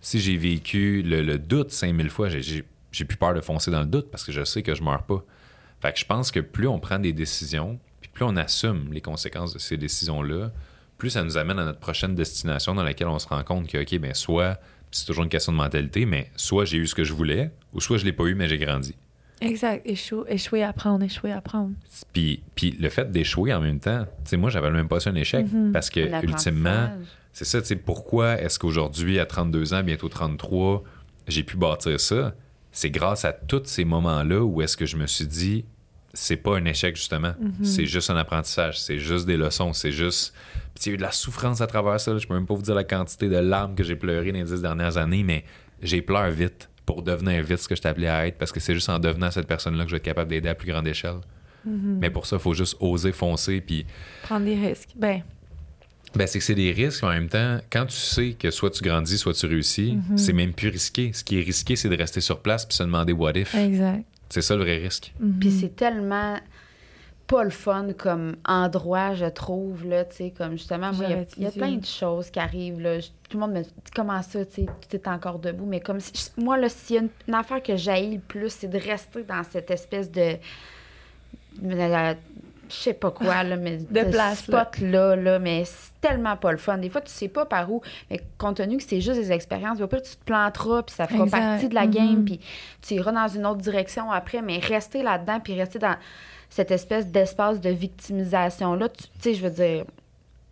Si j'ai vécu le, le doute 5000 fois, j'ai- plus peur de foncer dans le doute parce que je sais que je meurs pas. Fait que je pense que plus on prend des décisions, puis plus on assume les conséquences de ces décisions-là, plus ça nous amène à notre prochaine destination dans laquelle on se rend compte que, OK, ben soit, c'est toujours une question de mentalité, mais soit j'ai eu ce que je voulais, ou soit je l'ai pas eu, mais j'ai grandi. Exact. Échouer, échouer, apprendre, échouer, apprendre. Puis, puis le fait d'échouer en même temps, tu sais, moi, j'avais même pas ça un échec, parce que, ultimement. C'est ça, tu sais, pourquoi est-ce qu'aujourd'hui, à 32 ans, bientôt 33, j'ai pu bâtir ça? C'est grâce à tous ces moments-là où est-ce que je me suis dit, c'est pas un échec, justement. C'est juste un apprentissage, c'est juste des leçons, c'est juste... Puis il y a eu de la souffrance à travers ça. là. Je peux même pas vous dire la quantité de larmes que j'ai pleurées dans les dix dernières années, mais j'ai pleuré vite pour devenir vite ce que je t'appelais à être, parce que c'est juste en devenant cette personne-là que je vais être capable d'aider à plus grande échelle. Mhm. Mais pour ça, il faut juste oser foncer. Puis, Prendre des risques. Ben, ben, c'est que c'est des risques, mais en même temps, quand tu sais que soit tu grandis, soit tu réussis, Mhm. c'est même plus risqué. Ce qui est risqué, c'est de rester sur place puis se demander what if. exact. C'est ça le vrai risque. Mhm. Puis c'est tellement pas le fun comme endroit, je trouve, là, tu sais, comme justement, moi, il y a- y, plein de choses qui arrivent, là. Je- tout le monde me dit, comment ça, tu sais, tu es encore debout, mais comme si, je- moi, là, s'il y a une, une affaire que j'haïs le plus, c'est de rester dans cette espèce de, je sais pas quoi, là, mais De place, là. spot-là, là, mais c'est tellement pas le fun. Des fois, tu sais pas par où, mais compte tenu que c'est juste des expériences, pas tu te planteras, puis ça fera Exact. partie de la game, puis tu iras dans une autre direction après, mais rester là-dedans, puis rester dans cette espèce d'espace de victimisation-là, tu tu sais, je veux dire,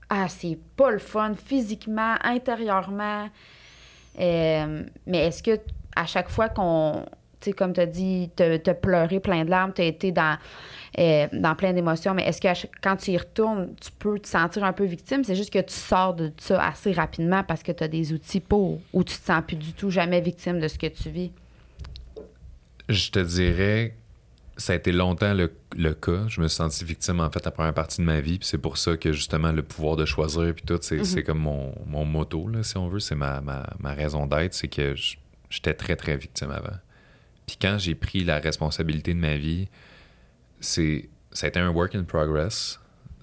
ah, c'est pas le fun physiquement, intérieurement. Euh, mais est-ce que à chaque fois qu'on, tu sais, comme tu as dit, t'as as pleuré plein de larmes, tu as été dans, euh, dans plein d'émotions, mais est-ce que quand tu y retournes, tu peux te sentir un peu victime? C'est juste que tu sors de ça assez rapidement parce que tu as des outils pour, ou tu te sens plus du tout jamais victime de ce que tu vis. Je te dirais, ça a été longtemps le, le cas. Je me suis senti victime, en fait, la première partie de ma vie. Puis c'est pour ça que, justement, le pouvoir de choisir, puis tout, c'est c'est comme mon, mon motto, là, si on veut. C'est ma, ma, ma raison d'être. C'est que j'étais très, très victime avant. Puis quand j'ai pris la responsabilité de ma vie, c'est ça a été un work in progress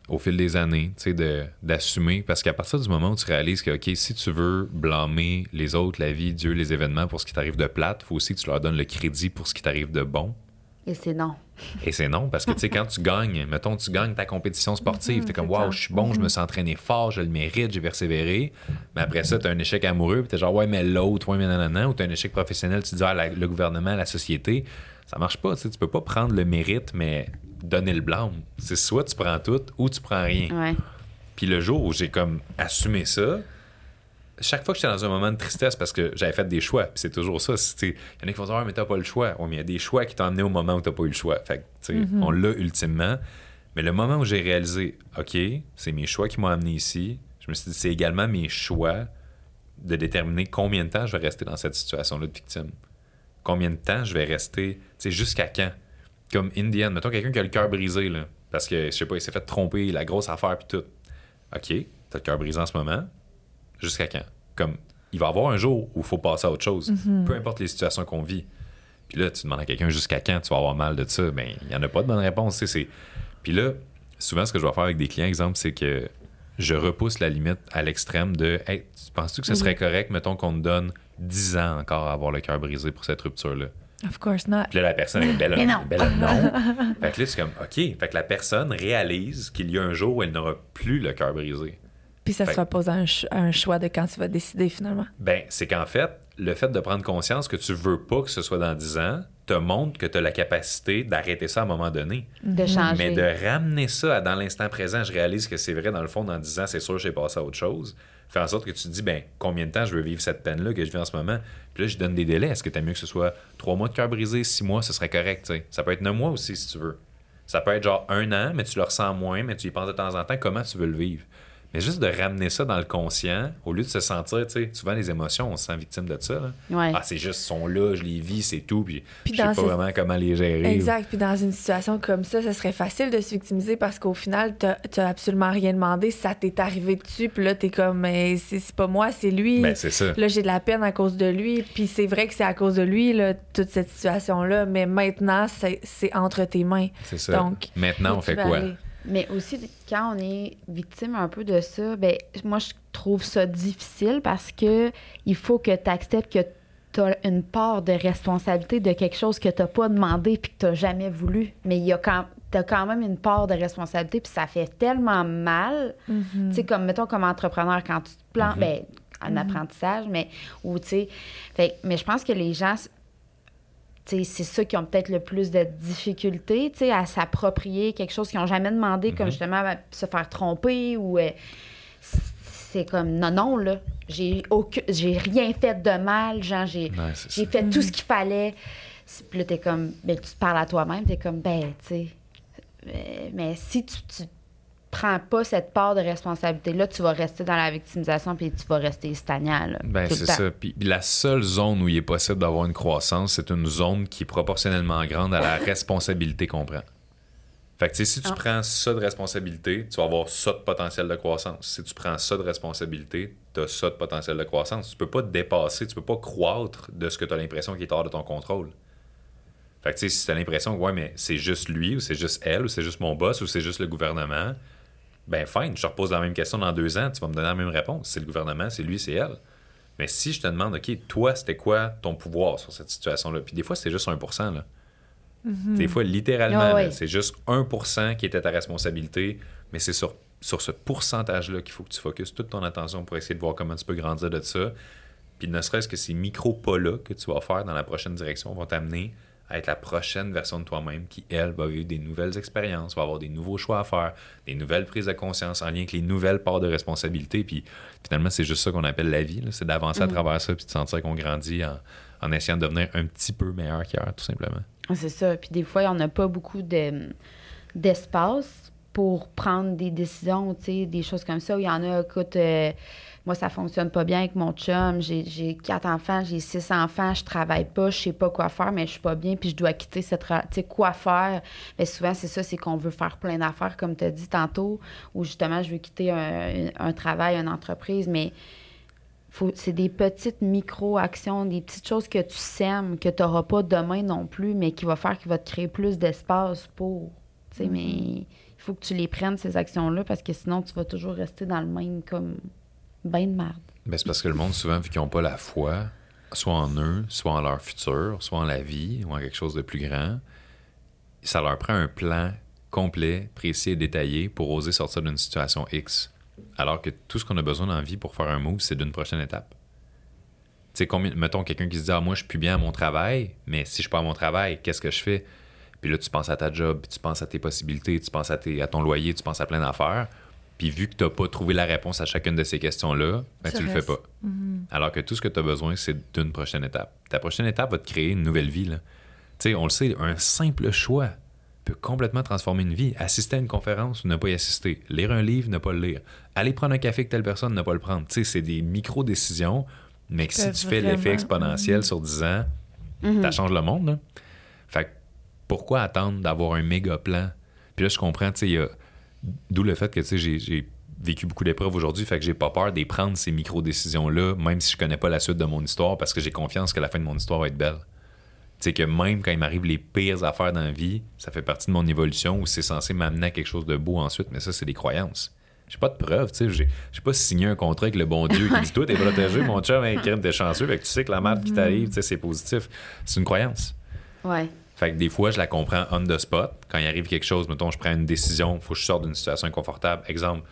au fil des années, tu sais, d'assumer. Parce qu'à partir du moment où tu réalises que, OK, si tu veux blâmer les autres, la vie, Dieu, les événements pour ce qui t'arrive de plate, il faut aussi que tu leur donnes le crédit pour ce qui t'arrive de bon. Et c'est non. Et c'est non, parce que tu sais, quand tu gagnes, mettons, tu gagnes ta compétition sportive, t'es comme, waouh, je suis bon, je me suis entraîné fort, je le mérite, j'ai persévéré. Mais après ça, t'as un échec amoureux, puis t'es genre, ouais, mais l'autre, ouais, mais nanana, ou t'as un échec professionnel, tu te dis, ah, la- le gouvernement, la société, ça marche pas, tu sais, tu peux pas prendre le mérite, mais donner le blâme. C'est soit tu prends tout ou tu prends rien. Ouais. Puis le jour où j'ai comme assumé ça, chaque fois que j'étais dans un moment de tristesse parce que j'avais fait des choix, puis c'est toujours ça. Il y en a qui vont dire, ah, mais t'as pas le choix. Oui, mais il y a des choix qui t'ont amené au moment où t'as pas eu le choix. Fait que, sais, on l'a ultimement. Mais le moment où j'ai réalisé, OK, c'est mes choix qui m'ont amené ici, je me suis dit, c'est également mes choix de déterminer combien de temps je vais rester dans cette situation-là de victime. Combien de temps je vais rester, tu sais, jusqu'à quand? Comme Indian, mettons quelqu'un qui a le cœur brisé, là, parce que, je sais pas, il s'est fait tromper, la grosse affaire, puis tout. OK, t'as le cœur brisé en ce moment, jusqu'à quand? Comme, il va y avoir un jour où il faut passer à autre chose, peu importe les situations qu'on vit. Puis là, tu demandes à quelqu'un jusqu'à quand tu vas avoir mal de ça, ben il n'y en a pas de bonne réponse. tu sais, c'est... Puis là, souvent, ce que je vais faire avec des clients, exemple, c'est que je repousse la limite à l'extrême de Hey, tu penses-tu que ce serait correct, mettons, qu'on te donne 10 ans encore à avoir le cœur brisé pour cette rupture-là? Of course not. Puis là, la personne est belle, Mais non. belle non. *laughs* fait que là, c'est comme, OK. Fait que la personne réalise qu'il y a un jour où elle n'aura plus le cœur brisé. Puis ça Fait- se repose à un, ch- à un choix de quand tu vas décider finalement. Ben, c'est qu'en fait, le fait de prendre conscience que tu veux pas que ce soit dans 10 ans te montre que tu as la capacité d'arrêter ça à un moment donné. De changer. Mais de ramener ça à dans l'instant présent, je réalise que c'est vrai, dans le fond, dans 10 ans, c'est sûr que j'ai passé à autre chose. Fait en sorte que tu te dis, ben, combien de temps je veux vivre cette peine-là que je vis en ce moment? Puis là, je donne des délais. Est-ce que tu mieux que ce soit 3 mois de cœur brisé, 6 mois, ce serait correct. Ça peut être 9 mois aussi, si tu veux. Ça peut être genre un an, mais tu le ressens moins, mais tu y penses de temps en temps, comment tu veux le vivre? Mais juste de ramener ça dans le conscient, au lieu de se sentir, tu sais, souvent les émotions, on se sent victime de ça. là. Ouais. Ah, c'est juste, sont là, je les vis, c'est tout, puis, Puis je sais pas ces- vraiment comment les gérer. Exact. Puis dans une situation comme ça, ça serait facile de se victimiser parce qu'au final, t'as absolument rien demandé. Ça t'est arrivé dessus, puis là, t'es comme, mais c'est pas moi, c'est lui. Ben, c'est ça. Là, j'ai de la peine à cause de lui. Puis c'est vrai que c'est à cause de lui, là, toute cette situation-là. Mais maintenant, c'est entre tes mains. C'est ça. Donc, Maintenant, on fait quoi? aller? Mais aussi, quand on est victime un peu de ça, ben moi, je trouve ça difficile parce que il faut que tu acceptes que tu as une part de responsabilité de quelque chose que tu n'as pas demandé puis que tu n'as jamais voulu. Mais il y a quand as quand même une part de responsabilité puis ça fait tellement mal. Mhm. Tu sais, comme, mettons, comme entrepreneur, quand tu te plantes, Mhm. ben, en apprentissage, mais, ou, tu sais, mais je pense que les gens, c'est ceux qui ont peut-être le plus de difficultés, à s'approprier quelque chose qu'ils n'ont jamais demandé, comme Mhm. justement ben, se faire tromper ou. euh, c'est comme, non, non, là, j'ai aucun, j'ai rien fait de mal, genre, j'ai, Ouais, ça. fait tout ce qu'il fallait. Puis là, t'es comme, ben, tu te parles à toi-même, t'es comme, ben, tu sais, euh, mais si tu, tu prends pas cette part de responsabilité-là, tu vas rester dans la victimisation puis tu vas rester stagnant. Là, Ben, c'est ça. Puis la seule zone où il est possible d'avoir une croissance, c'est une zone qui est proportionnellement grande à la *laughs* responsabilité qu'on prend. Fait que, si tu Ah. prends ça de responsabilité, tu vas avoir ça de potentiel de croissance. Si tu prends ça de responsabilité, tu as ça de potentiel de croissance. Tu peux pas te dépasser, tu peux pas croître de ce que tu as l'impression qui est hors de ton contrôle. Fait que, si tu as l'impression que, ouais, mais c'est juste lui, ou c'est juste elle, ou c'est juste mon boss, ou c'est juste le gouvernement, ben fine, je te repose la même question dans deux ans, tu vas me donner la même réponse. C'est le gouvernement, c'est lui, c'est elle. Mais si je te demande, OK, toi, c'était quoi ton pouvoir sur cette situation-là? Puis des fois, c'est juste 1 là. Des fois, littéralement, Ah c'est juste 1% qui était ta responsabilité, mais c'est sur, sur ce pourcentage-là qu'il faut que tu focuses toute ton attention pour essayer de voir comment tu peux grandir de ça. Puis ne serait-ce que ces micro-pas-là que tu vas faire dans la prochaine direction vont t'amener à être la prochaine version de toi-même qui, elle, va vivre des nouvelles expériences, va avoir des nouveaux choix à faire, des nouvelles prises de conscience en lien avec les nouvelles parts de responsabilité. Puis finalement, c'est juste ça qu'on appelle la vie. C'est d'avancer à travers ça puis de sentir qu'on grandit en, en essayant de devenir un petit peu meilleur qu'hier, tout simplement. C'est ça. Puis des fois, on n'a pas beaucoup de, d'espace pour prendre des décisions, des choses comme ça. Où il y en a, écoute, euh, moi, ça fonctionne pas bien avec mon chum. J'ai, quatre enfants, j'ai six enfants, je travaille pas, je sais pas quoi faire, mais je suis pas bien, puis je dois quitter cette... Tu sais, quoi faire? Mais souvent, c'est ça, c'est qu'on veut faire plein d'affaires, comme tu as dit tantôt, ou justement, je veux quitter un, un travail, une entreprise, mais c'est des petites micro-actions, des petites choses que tu sèmes, que tu n'auras pas demain non plus, mais qui va faire qu'il va te créer plus d'espace pour. Tu sais, mais il faut que tu les prennes, ces actions-là, parce que sinon, tu vas toujours rester dans le même comme ben de merde. Ben, c'est parce que le monde, souvent, vu qu'ils n'ont pas la foi, soit en eux, soit en leur futur, soit en la vie, ou en quelque chose de plus grand, ça leur prend un plan complet, précis et détaillé pour oser sortir d'une situation X. Alors que tout ce qu'on a besoin dans la vie pour faire un move, c'est d'une prochaine étape. Tu sais, mettons quelqu'un qui se dit Ah, moi, je suis plus bien à mon travail, mais si je pas à mon travail, qu'est-ce que je fais? Puis là, tu penses à ta job, puis tu penses à tes possibilités, tu penses à ton loyer, tu penses à plein d'affaires. Puis vu que tu n'as pas trouvé la réponse à chacune de ces questions-là, ben, Tu tu le fais pas. Alors que tout ce que tu as besoin, c'est d'une prochaine étape. Ta prochaine étape va te créer une nouvelle vie. là. Tu sais, on le sait, un simple choix peut complètement transformer une vie. Assister à une conférence ou ne pas y assister. Lire un livre, ne pas le lire. Aller prendre un café avec telle personne, ne pas le prendre. Tu sais, c'est des micro-décisions, mais que si tu fais l'effet exponentiel sur 10 ans, ça change le monde. là. Fait que pourquoi attendre d'avoir un méga plan? Puis là, je comprends, tu sais, il y a- d'où le fait que, tu sais, j'ai- vécu beaucoup d'épreuves aujourd'hui, fait que j'ai pas peur de prendre ces micro-décisions-là, même si je connais pas la suite de mon histoire, parce que j'ai confiance que la fin de mon histoire va être belle. Tu sais, que même quand il m'arrive les pires affaires dans la vie, ça fait partie de mon évolution où c'est censé m'amener à quelque chose de beau ensuite, mais ça, c'est des croyances. J'ai pas de preuves, tu sais. J'ai j'ai pas signé un contrat avec le bon Dieu qui dit Toi, t'es protégé, mon chum, un crime, t'es chanceux, fait que tu sais que la merde qui t'arrive, tu sais, c'est positif. C'est une croyance. Ouais. Fait que des fois, je la comprends on the spot. Quand il arrive quelque chose, mettons, je prends une décision, faut que je sorte d'une situation inconfortable. Exemple,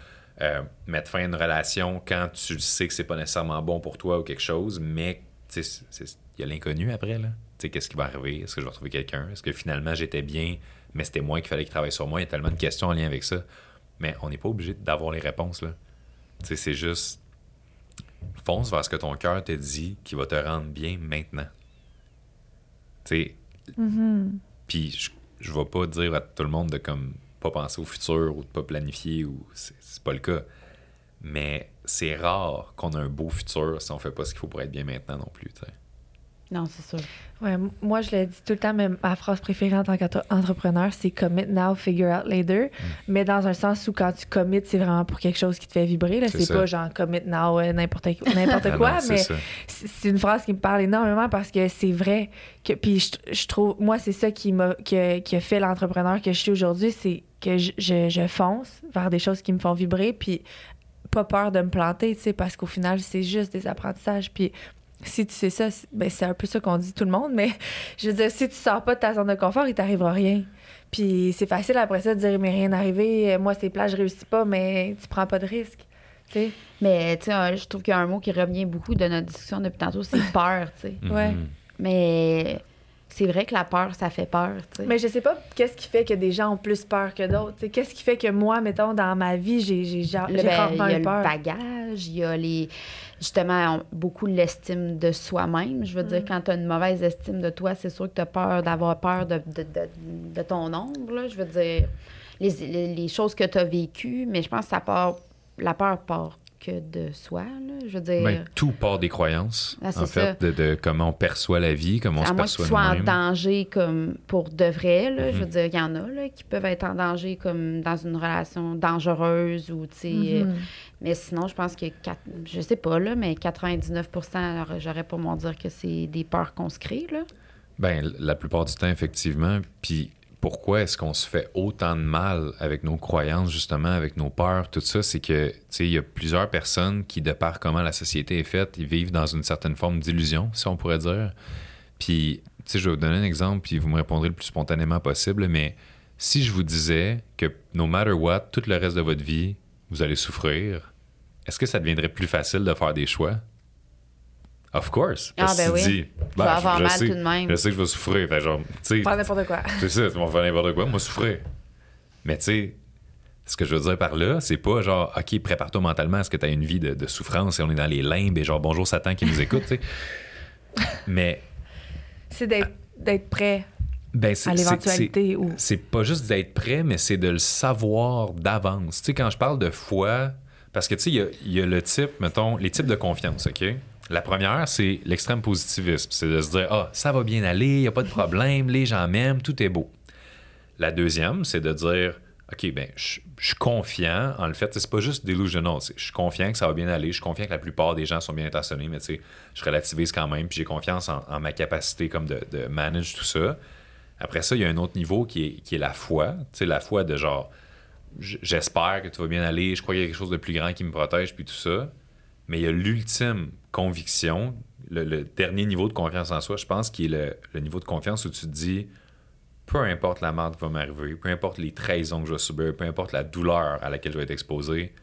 euh, mettre fin à une relation quand tu sais que c'est pas nécessairement bon pour toi ou quelque chose, mais il y a l'inconnu après, là. Qu'est-ce qui va arriver? Est-ce que je vais retrouver quelqu'un? Est-ce que finalement j'étais bien, mais c'était moi qui fallait qu'il travaille sur moi? Il y a tellement de questions en lien avec ça. Mais on n'est pas obligé d'avoir les réponses, là. C'est juste fonce vers ce que ton cœur te dit qui va te rendre bien maintenant. Sais, puis je, je vais pas dire à tout le monde de comme pas penser au futur ou de pas planifier ou c'est pas le cas. Mais c'est rare qu'on a un beau futur si on fait pas ce qu'il faut pour être bien maintenant non plus. tu sais. Non, c'est sûr. Ouais, moi, je le dis tout le temps, mais ma phrase préférée en tant qu'entrepreneur, c'est commit now, figure out later. Mm. Mais dans un sens où quand tu commit, c'est vraiment pour quelque chose qui te fait vibrer. Là. C'est pas genre commit now, euh, n'importe n'importe *laughs* Ah quoi. non, mais c'est une phrase qui me parle énormément parce que c'est vrai. que Puis je, je trouve, moi, c'est ça qui, m'a, qui, a, qui a fait l'entrepreneur que je suis aujourd'hui, c'est que je, je, je fonce vers des choses qui me font vibrer. Puis pas peur de me planter, tu sais, parce qu'au final, c'est juste des apprentissages. Puis si tu sais ça, c'est- ben, c'est un peu ça qu'on dit tout le monde, mais *laughs* je veux dire, si tu sors pas de ta zone de confort, il t'arrivera rien. Puis c'est facile après ça de dire, mais rien n'arrivé, moi c'est plat, je réussis pas, mais tu prends pas de risque. Tu sais? Mais, tu sais, je trouve qu'il y a un mot qui revient beaucoup de notre discussion depuis tantôt, c'est *laughs* peur, tu sais. Ouais. Mhm. Mais c'est vrai que la peur, ça fait peur. Mais je sais pas qu'est-ce qui fait que des gens ont plus peur que d'autres. Qu'est-ce qui fait que moi, mettons, dans ma vie, j'ai j'ai ben, rarement il y a peur. le bagage, il y a les justement beaucoup l'estime de soi-même. Je veux Mm. dire, quand tu as une mauvaise estime de toi, c'est sûr que tu as peur d'avoir peur de, de, de- de ton ombre. Je veux dire, les, les- les choses que tu as vécues, mais je pense que ça part, la peur part que de soi, là. Je veux dire, Ben, tout part des croyances, Ah, en fait, de, de comment on perçoit la vie, comment on à se perçoit sois en danger comme pour de vrai, là, je veux Mhm. dire, il y en a là, qui peuvent être en danger comme dans une relation dangereuse ou, tu sais, euh, Mhm. mais sinon, je pense que, quatre- je sais pas, là, mais 99 alors, j'aurais pour mon dire que c'est des peurs qu'on se crée, là. Ben, la plupart du temps, effectivement. Puis pourquoi est-ce qu'on se fait autant de mal avec nos croyances, justement, avec nos peurs, tout ça? C'est que, tu sais, il y a plusieurs personnes qui, de par comment la société est faite, vivent dans une certaine forme d'illusion, si on pourrait dire. Puis, tu sais, je vais vous donner un exemple, puis vous me répondrez le plus spontanément possible, mais si je vous disais que, no matter what, tout le reste de votre vie, vous allez souffrir, est-ce que ça deviendrait plus facile de faire des choix? Of course. Ah, Parce que ben oui. dis, ben, je- avoir je mal sais- tout de même. Je sais que je vais souffrir. Fait genre, tu sais, Faire n'importe quoi. *laughs* c'est ça, tu vas faire n'importe quoi, moi souffrir. Mais tu sais, ce que je veux dire par là, c'est pas genre, OK, prépare-toi mentalement à ce que tu as une vie de, de souffrance et on est dans les limbes et genre, bonjour Satan qui nous *laughs* écoute, tu sais. Mais, C'est d'être prêt ben, à l'éventualité ou. c'est pas juste d'être prêt, mais c'est de le savoir d'avance. Tu sais, quand je parle de foi, parce que tu sais, il y a- il y, a le type, mettons, les types de confiance, OK? La première, c'est l'extrême positivisme. C'est de se dire, ah, ça va bien aller, il n'y a pas de problème, les gens m'aiment, tout est beau. La deuxième, c'est de dire, OK, ben, je suis confiant en le fait. C'est pas juste delusional. Je suis confiant que ça va bien aller. Je suis confiant que la plupart des gens sont bien intentionnés, mais je relativise quand même. Puis j'ai confiance en, ma capacité comme de, de manage tout ça. Après ça, il y a un autre niveau qui est, qui est la foi. Tu sais, la foi de genre, j'espère que tout va bien aller. Je crois qu'il y a quelque chose de plus grand qui me protège, puis tout ça. Mais il y a l'ultime conviction, le, dernier niveau de confiance en soi, je pense, qui est le, niveau de confiance où tu te dis, peu importe la merde qui va m'arriver, peu importe les trahisons que je vais subir, peu importe la douleur à laquelle je vais être exposé,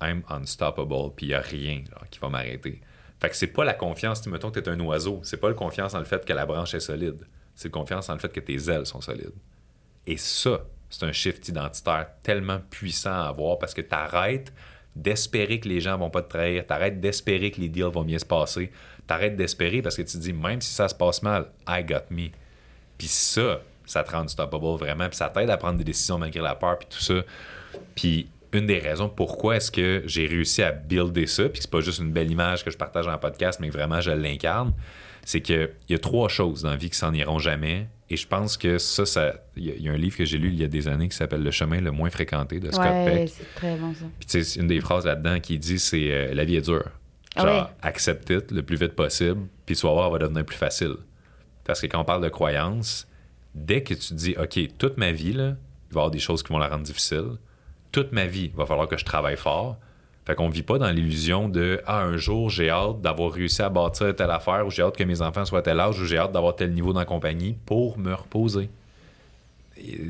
I'm unstoppable, puis il n'y a rien qui va m'arrêter. Fait que c'est pas la confiance, tu mettons que tu es un oiseau, c'est pas la confiance dans le fait que la branche est solide, c'est la confiance dans le fait que tes ailes sont solides. Et ça, c'est un shift identitaire tellement puissant à avoir parce que tu arrêtes d'espérer que les gens vont pas te trahir, tu arrêtes d'espérer que les deals vont bien se passer, tu arrêtes d'espérer parce que tu te dis, même si ça se passe mal, I got me. Puis ça, ça te rend unstoppable vraiment, puis ça t'aide à prendre des décisions malgré la peur, puis tout ça. Puis une des raisons pourquoi est-ce que j'ai réussi à builder ça, puis c'est pas juste une belle image que je partage en podcast, mais vraiment je l'incarne, c'est qu'il y a trois choses dans la vie qui s'en iront jamais. Et je pense que ça, ça il y, a- il y a un livre que j'ai lu il y a des années qui s'appelle Le chemin le moins fréquenté de Scott Ouais, Peck. c'est très bon, ça. Puis tu sais, une des phrases là-dedans qui dit c'est euh, la vie est dure. Ah Genre, ouais. accepte it le plus vite possible, puis tu vas voir, va devenir plus facile. Parce que quand on parle de croyance, dès que tu te dis, OK, toute ma vie, là, il va y avoir des choses qui vont la rendre difficile. Toute ma vie, il va falloir que je travaille fort. Fait qu'on vit pas dans l'illusion de Ah, un jour, j'ai hâte d'avoir réussi à bâtir telle affaire, ou j'ai hâte que mes enfants soient à tel âge, ou j'ai hâte d'avoir tel niveau dans la compagnie pour me reposer.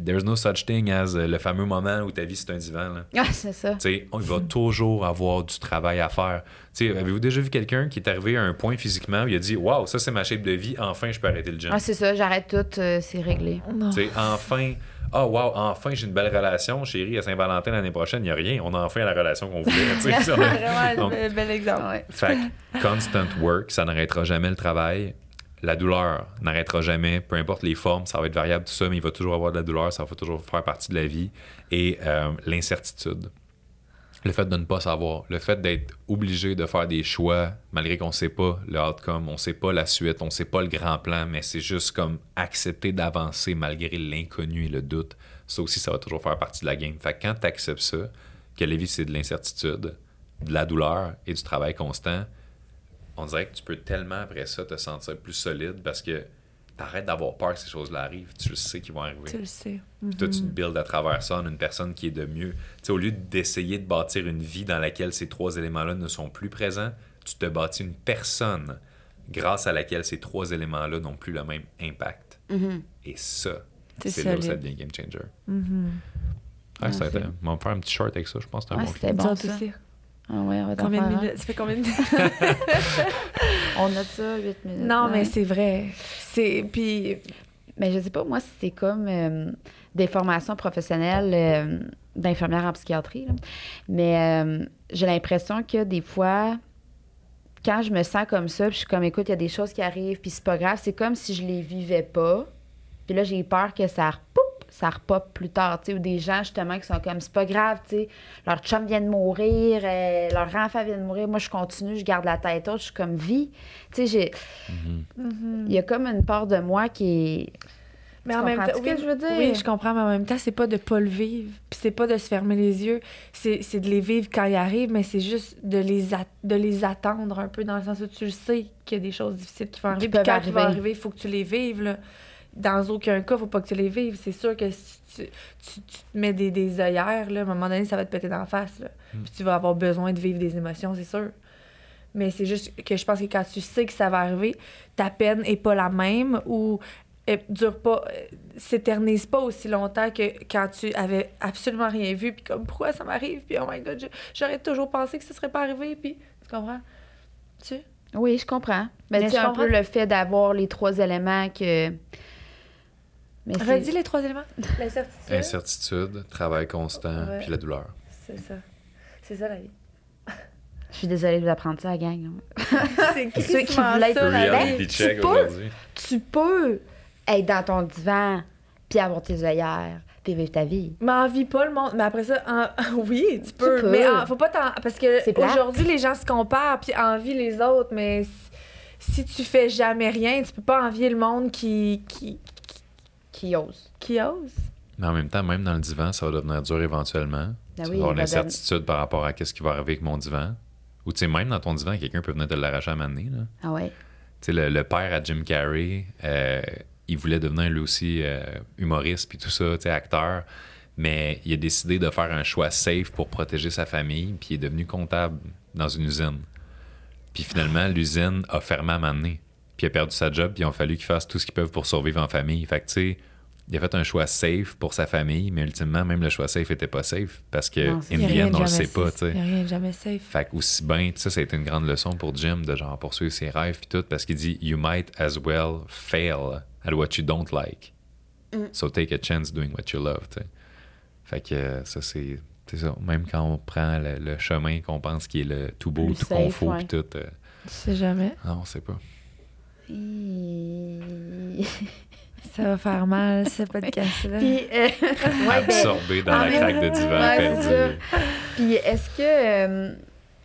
There's no such thing as euh, le fameux moment où ta vie c'est un divan. Là. Ah, c'est ça. Tu sais, on- il va toujours avoir du travail à faire. Tu sais, avez-vous déjà vu quelqu'un qui est arrivé à un point physiquement où il a dit Waouh, ça c'est ma shape de vie, enfin je peux arrêter le gym. Ah, c'est ça, j'arrête tout, euh, c'est réglé. Non. Tu sais, enfin, ah waouh, enfin j'ai une belle relation, chérie, à Saint-Valentin l'année prochaine, il n'y a rien. On a enfin la relation qu'on voulait. tu sais. *laughs* C'est vraiment Donc, un bel exemple. Ouais. fait que constant work, ça n'arrêtera jamais le travail. La douleur n'arrêtera jamais, peu importe les formes, ça va être variable, tout ça, mais il va toujours avoir de la douleur, ça va toujours faire partie de la vie. Et euh, l'incertitude. Le fait de ne pas savoir, le fait d'être obligé de faire des choix malgré qu'on ne sait pas le outcome, on ne sait pas la suite, on ne sait pas le grand plan, mais c'est juste comme accepter d'avancer malgré l'inconnu et le doute. Ça aussi, ça va toujours faire partie de la game. Fait que quand tu acceptes ça, que la vie, c'est de l'incertitude, de la douleur et du travail constant, on dirait que tu peux tellement après ça te sentir plus solide parce que t'arrêtes d'avoir peur que ces choses-là arrivent. Tu le sais qu'ils vont arriver. Tu le sais. Puis toi, tu te builds à travers ça en une personne qui est de mieux. Tu sais, au lieu d'essayer de bâtir une vie dans laquelle ces trois éléments-là ne sont plus présents, tu te bâtis une personne grâce à laquelle ces trois éléments-là n'ont plus le même impact. Mhm. Et ça, C'est c'est là où ça devient game changer. Mhm. Ah, ça a Merci. été- on va faire un petit short avec ça, je pense que c'est un Ouais, bon bon, ça. Ah ouais, on va Combien de un. minutes? Ça fait combien de minutes? *laughs* On note ça, 8 minutes. non, mais c'est vrai. C'est... Puis... Mais je sais pas, moi, c'est comme euh, des formations professionnelles euh, d'infirmière en psychiatrie. là. Mais euh, j'ai l'impression que des fois, quand je me sens comme ça, puis je suis comme, écoute, il y a des choses qui arrivent, puis c'est pas grave, c'est comme si je les vivais pas. Puis là, j'ai peur que ça, poup, ça repop plus tard, tu sais, ou des gens, justement, qui sont comme, c'est pas grave, tu sais, leur chum vient de mourir, euh, leur enfant vient de mourir, moi, je continue, je garde la tête haute, je suis comme vie. Tu sais, j'ai... Il y a comme une part de moi qui est... Mais Tu en même temps, ce que je veux dire? Oui, je comprends, mais en même temps, c'est pas de pas le vivre. Puis c'est pas de se fermer les yeux. C'est c'est de les vivre quand ils arrivent, mais c'est juste de les, de les attendre un peu dans le sens où tu le sais qu'il y a des choses difficiles qui vont arriver. Puis quand ils vont arriver. arriver, il faut que tu les vives. Là. Dans aucun cas, faut pas que tu les vives. C'est sûr que si tu, tu- tu te mets des, des œillères, là, à un moment donné, ça va te péter d'en face. Là. Puis tu vas avoir besoin de vivre des émotions, c'est sûr. Mais c'est juste que je pense que quand tu sais que ça va arriver, ta peine est pas la même ou elle dure pas, euh, s'éternise pas aussi longtemps que quand tu avais absolument rien vu, puis comme pourquoi ça m'arrive, puis oh my god, j'aurais toujours pensé que ce serait pas arrivé, puis tu comprends? Tu? Oui, je comprends. Mais, Mais tu sais, je un comprends. peu le fait d'avoir les trois éléments que... Mais Redis les trois éléments. *laughs* L'incertitude. Incertitude, travail constant, Ouais. puis la douleur. C'est ça. C'est ça la vie. Je suis désolée de vous apprendre ça, la gang. *laughs* C'est Ceux qui voulaient être. Reality tu peux. aujourd'hui. Tu peux être dans ton divan, puis avoir tes œillères, puis vivre ta vie. Mais envie pas le monde. Mais après ça, en- *laughs* oui, tu peux. peux. Mais en- faut pas t'en. Parce que aujourd'hui, les gens se comparent puis envient les autres. Mais si, si tu fais jamais rien, tu peux pas envier le monde qui, qui, Qui ose. qui ose. Mais en même temps, même dans le divan, ça va devenir dur éventuellement. Ah tu oui, vas avoir l'incertitude par rapport à qu'est-ce qui va arriver avec mon divan. Ou tu sais, même dans ton divan, quelqu'un peut venir te l'arracher à là. Ah ouais. Tu sais, le, le père à Jim Carrey, euh, il voulait devenir lui aussi euh, humoriste puis tout ça, tu sais, acteur. Mais il a décidé de faire un choix safe pour protéger sa famille, puis il est devenu comptable dans une usine. Puis finalement, l'usine a fermé à donné. Puis il a perdu sa job, puis il a fallu qu'il fasse tout ce qu'ils peuvent pour survivre en famille. Fait que, tu sais, il a fait un choix safe pour sa famille, mais ultimement, même le choix safe était pas safe parce que, Non, in the end, on le sait pas, tu sais. Rien de jamais safe. Fait que aussi bien, tu sais, ça a été une grande leçon pour Jim de genre poursuivre ses rêves puis tout, parce qu'il dit You might as well fail at what you don't like. So take a chance doing what you love, tu sais. Fait que euh, ça, c'est. C'est ça. Même quand on prend le, le chemin qu'on pense qui est le tout beau, Le tout confort ouais. puis tout. euh, Tu sais jamais. non, on sait pas. Ça va faire mal, ce podcast-là. euh, ouais, ben, Absorbé dans la craque de divan, Ouais, perdu. Puis est-ce que. euh,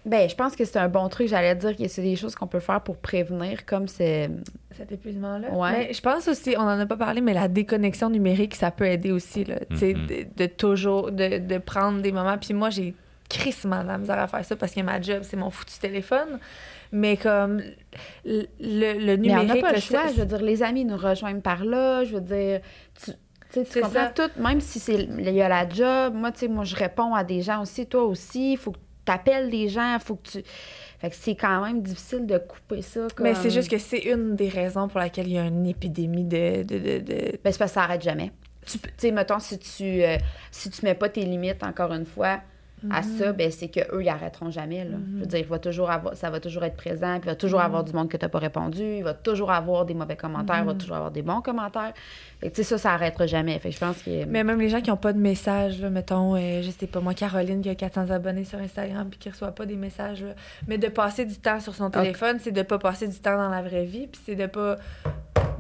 ben, je pense que c'est un bon truc. J'allais dire que c'est des choses qu'on peut faire pour prévenir, comme c'est. cet épuisement-là. Ouais. Mais je pense aussi, on en a pas parlé, mais la déconnexion numérique, ça peut aider aussi. Là, Tu sais, Mhm. de, de toujours, de, de prendre des moments. Puis moi, j'ai crissement de la misère à faire ça parce que ma job, c'est mon foutu téléphone. Mais comme le, le, le Mais on n'a numérique... pas le le- choix. Je veux dire, les amis nous rejoignent par là. Je veux dire, tu, tu comprends ça. tout. Même si c'est il y a la job, moi, tu sais, moi, je réponds à des gens aussi. Toi aussi, il faut que tu appelles des gens. faut que tu. Fait que c'est quand même difficile de couper ça. Comme... Mais c'est juste que c'est une des raisons pour laquelle il y a une épidémie de... de, de, de- Ben, c'est parce que ça arrête jamais. Tu sais, mettons, si tu, euh, si tu mets pas tes limites, encore une fois, à Mhm. ça, ben, c'est qu'eux, ils arrêteront jamais. Là. Je veux dire, il va toujours avoir, ça va toujours être présent, puis il va toujours avoir du monde que tu n'as pas répondu, il va toujours avoir des mauvais commentaires, il va toujours avoir des bons commentaires. Fait que, tu sais, ça, ça arrêtera jamais. Fait que je pense que... Mais même les gens qui n'ont pas de messages, là, mettons, euh, je sais pas, moi, Caroline qui a 400 abonnés sur Instagram puis qui reçoit pas des messages, là. mais de passer du temps sur son téléphone, c'est de pas passer du temps dans la vraie vie, puis c'est de pas...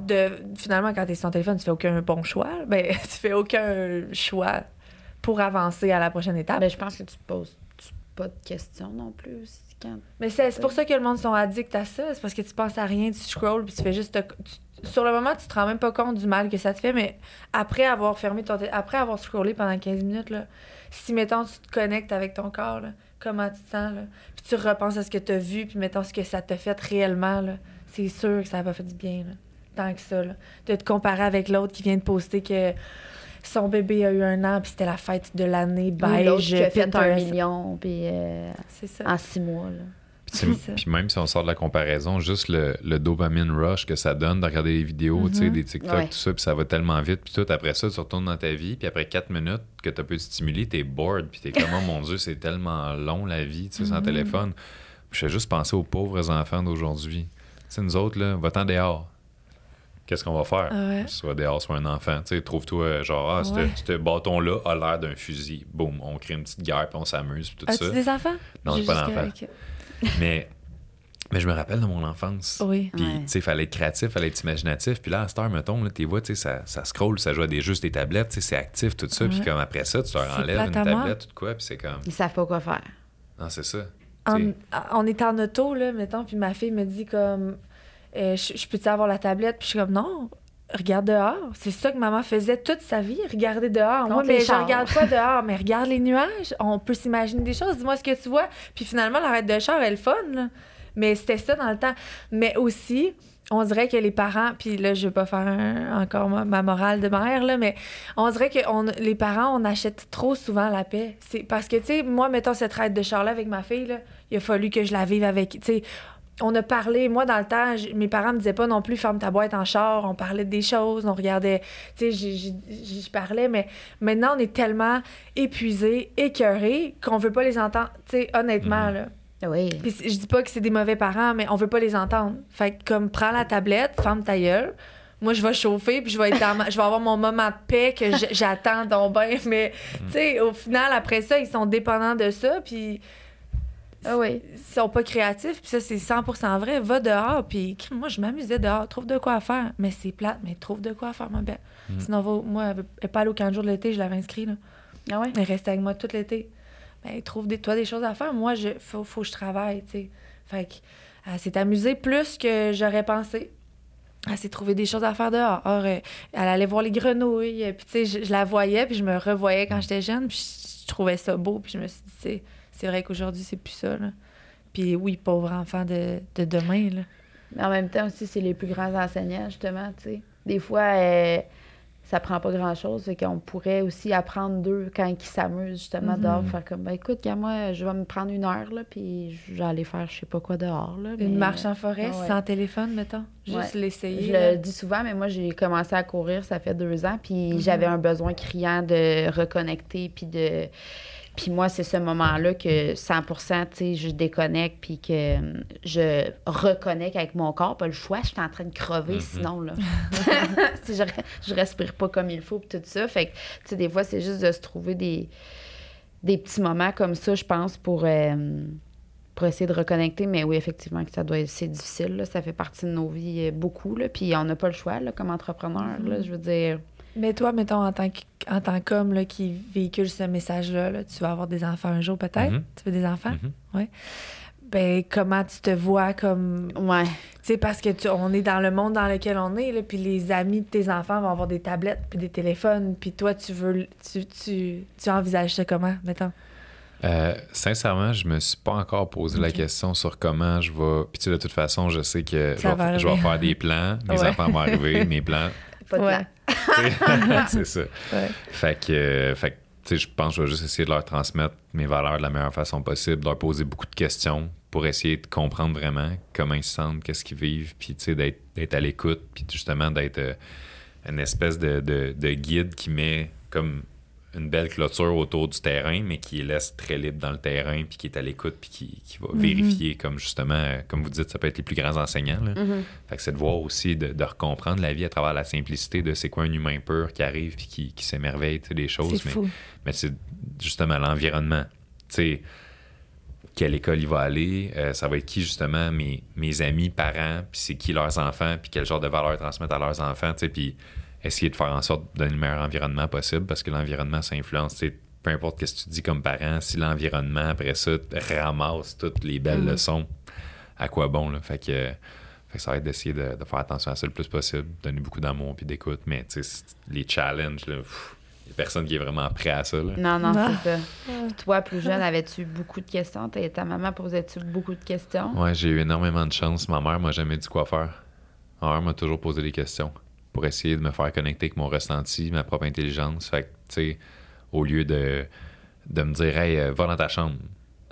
De, finalement, quand tu es sur ton téléphone, tu fais aucun bon choix. Ben, *laughs* tu fais aucun choix pour avancer à la prochaine étape. Ben, je pense que tu te poses tu- pas de questions non plus aussi quand... Mais c'est pour ça que le monde sont addicts à ça. C'est parce que tu penses à rien, tu scrolls, puis tu fais juste. te- tu- sur le moment, tu te rends même pas compte du mal que ça te fait, mais après avoir fermé ton. Après avoir scrollé pendant 15 minutes, là, si, mettons, tu te connectes avec ton corps, là, comment tu te sens, là, puis tu repenses à ce que tu as vu, puis mettons ce que ça t'a fait réellement, là, c'est sûr que ça n'a pas fait du bien, là, tant que ça. Là. De te comparer avec l'autre qui vient de poster que son bébé a eu un an, puis c'était la fête de l'année beige. qui a fait un million, puis euh, C'est ça. en six mois, là. Puis, même si on sort de la comparaison, juste le, le dopamine rush que ça donne de regarder des vidéos, tu sais, Mhm. des TikTok, Ouais. tout ça, puis ça va tellement vite, puis tout, après ça, tu retournes dans ta vie, puis après quatre minutes que tu as pu te stimuler, t'es bored, puis t'es comme, oh mon Dieu, c'est tellement long la vie, tu sais, sans Mhm. téléphone. Puis je fais juste penser aux pauvres enfants d'aujourd'hui. Tu sais, nous autres, là, va-t'en dehors. Qu'est-ce qu'on va faire? Ouais. Soit dehors, soit un enfant. Tu sais, trouve-toi, genre, ah, ce- Ouais. ce bâton-là a l'air d'un fusil. Boum, on crée une petite guerre, puis on s'amuse, puis tout ça. As-tu des enfants? Non, j'ai pas d'enfants. *laughs* Mais Mais je me rappelle de mon enfance. Oui. Puis, Ouais. tu sais, il fallait être créatif, il fallait être imaginatif. Puis là, à cette heure, mettons, là, tu vois, tu sais, ça, ça scroll, ça joue à des jeux sur des tablettes, tu sais, c'est actif, tout ça. Puis comme après ça, tu leur enlèves une tablette, tout quoi, puis c'est comme, Ils savent pas quoi faire. non, c'est ça. En- on est en auto, là, mettons, puis ma fille me dit comme euh, je, je peux-tu avoir la tablette? Puis je suis comme non, regarde dehors. C'est ça que maman faisait toute sa vie, regarder dehors. Moi, mais je regarde pas dehors, mais regarde les nuages. On peut s'imaginer des choses. Dis-moi ce que tu vois. Puis finalement, l'arrêt de char, elle est fun, là. Mais c'était ça dans le temps. Mais aussi, on dirait que les parents, puis là, je vais pas faire un- encore ma, ma morale de mère, là, mais on dirait que on- les parents, on achète trop souvent la paix. C'est parce que, tu sais, moi, mettons cette raide de char-là avec ma fille, là, il a fallu que je la vive avec, tu sais, on a parlé, moi, dans le temps, mes parents me disaient pas non plus ferme ta boîte en char, on parlait des choses, on regardait, tu sais, j- j- j- je parlais, mais maintenant, on est tellement épuisés, écœurés, qu'on veut pas les entendre, tu sais, honnêtement, Mhm. là. Oui. Puis je dis pas que c'est des mauvais parents, mais on veut pas les entendre. Fait que comme prends la tablette, ferme ta gueule. Moi, je vais chauffer, puis je vais être dans ma- je vais avoir mon moment de paix que j'attends donc bien. Mais, tu sais, au final, après ça, ils sont dépendants de ça, puis Ah oui. sont pas créatifs, puis ça, c'est 100% vrai. Va dehors, puis moi, je m'amusais dehors. Trouve de quoi faire. Mais c'est plate, mais trouve de quoi faire, ma belle. Mm. Sinon, va- moi, elle veut- elle est pas allée au camp de jour de l'été, je l'avais inscrit, là. Ah ouais? Elle restait avec moi tout l'été. Ben, trouve des, toi des choses à faire. Moi, je faut, faut que je travaille, tu sais. Fait que, elle s'est amusée plus que j'aurais pensé. Elle s'est trouvé des choses à faire dehors. Or, euh, elle allait voir les grenouilles. Puis, tu sais, je, je la voyais, puis je me revoyais quand j'étais jeune. Puis, je, je trouvais ça beau. Puis, je me suis dit, c'est, vrai qu'aujourd'hui, c'est plus ça, là. Puis, oui, pauvre enfant de, de demain, là. Mais en même temps aussi, c'est les plus grands enseignants, justement. Des fois, euh, ça prend pas grand-chose, fait qu'on pourrait aussi apprendre d'eux quand ils s'amusent, justement, Mhm. dehors. Faire comme, ben écoute, moi, je vais me prendre une heure, là, puis je vais aller faire je sais pas quoi dehors, là. Une marche en forêt, Ah ouais. sans téléphone, mettons? Juste Ouais. l'essayer. Je là. le dis souvent, mais moi, j'ai commencé à courir, ça fait deux ans, puis Mhm. j'avais un besoin criant de reconnecter, puis de... Puis moi, c'est ce moment-là que 100 tu sais, je déconnecte, puis que hum, je reconnecte avec mon corps. Pas le choix, je suis en train de crever Mhm. sinon, là. *laughs* si je, je respire pas comme il faut, puis tout ça. Fait que, tu sais, des fois, c'est juste de se trouver des, des petits moments comme ça, je pense, pour... euh, pour essayer de reconnecter, mais oui, effectivement, que ça doit être c'est difficile. là. Ça fait partie de nos vies euh, beaucoup. Là. Puis on n'a pas le choix là, comme entrepreneur. Mhm. là, je veux dire. Mais toi, mettons, en tant que- en tant qu'homme là, qui véhicule ce message-là, là, tu vas avoir des enfants un jour peut-être? Mhm. Tu veux des enfants? Mhm. Ben, comment tu te vois comme. Ouais. Tu sais, parce que tu, on est dans le monde dans lequel on est, là, puis les amis de tes enfants vont avoir des tablettes puis des téléphones, puis toi, tu veux. Tu, tu, tu envisages ça comment, mettons? Euh, sincèrement, je me suis pas encore posé la question sur comment je vais. Puis tu sais, de toute façon, je sais que je vais, je faire des plans. *laughs* Mes Ouais. enfants vont arriver, mes plans. *laughs* Pas de Ouais. *laughs* c'est ça. Ouais. Fait que, euh, fait que, tu sais, je pense que je vais juste essayer de leur transmettre mes valeurs de la meilleure façon possible, de leur poser beaucoup de questions pour essayer de comprendre vraiment comment ils se sentent, qu'est-ce qu'ils vivent, puis tu sais, d'être, d'être à l'écoute, puis justement d'être euh, une espèce de, de- de guide qui met comme une belle clôture autour du terrain, mais qui laisse très libre dans le terrain, puis qui est à l'écoute, puis qui, qui va Mhm. vérifier, comme justement, euh, comme vous dites, ça peut être les plus grands enseignants. là. Mhm. Fait que c'est de voir aussi, de, de recomprendre la vie à travers la simplicité de c'est quoi un humain pur qui arrive puis qui, qui s'émerveille tu sais, des choses. Mais, fou. mais c'est justement l'environnement. Tu sais, quelle école il va aller, euh, ça va être qui justement mes, mes amis, parents, puis c'est qui leurs enfants, puis quel genre de valeurs ils transmettent à leurs enfants, tu sais, puis essayer de faire en sorte de donner le meilleur environnement possible parce que l'environnement, ça influence, peu importe ce que tu dis comme parent, si l'environnement, après ça, ramasse toutes les belles Mhm. leçons, à quoi bon, là? Fait que, fait que ça va être d'essayer de, de faire attention à ça le plus possible, donner beaucoup d'amour puis d'écoute, mais tu sais, c'est- les challenges, là, pff, il y a personne qui est vraiment prêt à ça, là. Non, non, Ah. c'est ça. Puis toi, plus jeune, avais-tu beaucoup de questions? Ta, ta maman posait-tu beaucoup de questions? Ouais, j'ai eu énormément de chance. Ma mère m'a jamais dit quoi faire. Ma mère m'a toujours posé des questions pour essayer de me faire connecter avec mon ressenti, ma propre intelligence. Fait que, tu sais, au lieu de, de me dire, hey, euh, va dans ta chambre,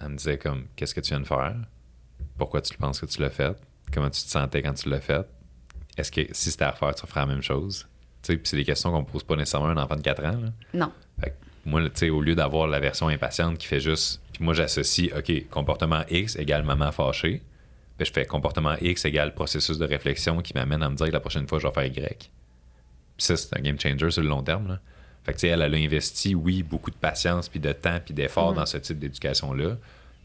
elle me disait comme, qu'est-ce que tu viens de faire? Pourquoi tu penses que tu l'as fait? Comment tu te sentais quand tu l'as fait? Est-ce que si c'était à refaire, tu ferais la même chose? Tu sais, puis c'est des questions qu'on ne pose pas nécessairement à un enfant de 4 ans. là. Non. Fait que moi, tu sais, au lieu d'avoir la version impatiente qui fait juste. Puis moi, j'associe, OK, comportement X égale maman fâchée. Ben, je fais comportement X égale processus de réflexion qui m'amène à me dire que la prochaine fois, je vais faire Y. Puis ça, c'est un game changer sur le long terme. Là. Fait que, tu sais, elle, elle a investi, oui, beaucoup de patience, puis de temps, puis d'effort Mhm. dans ce type d'éducation-là.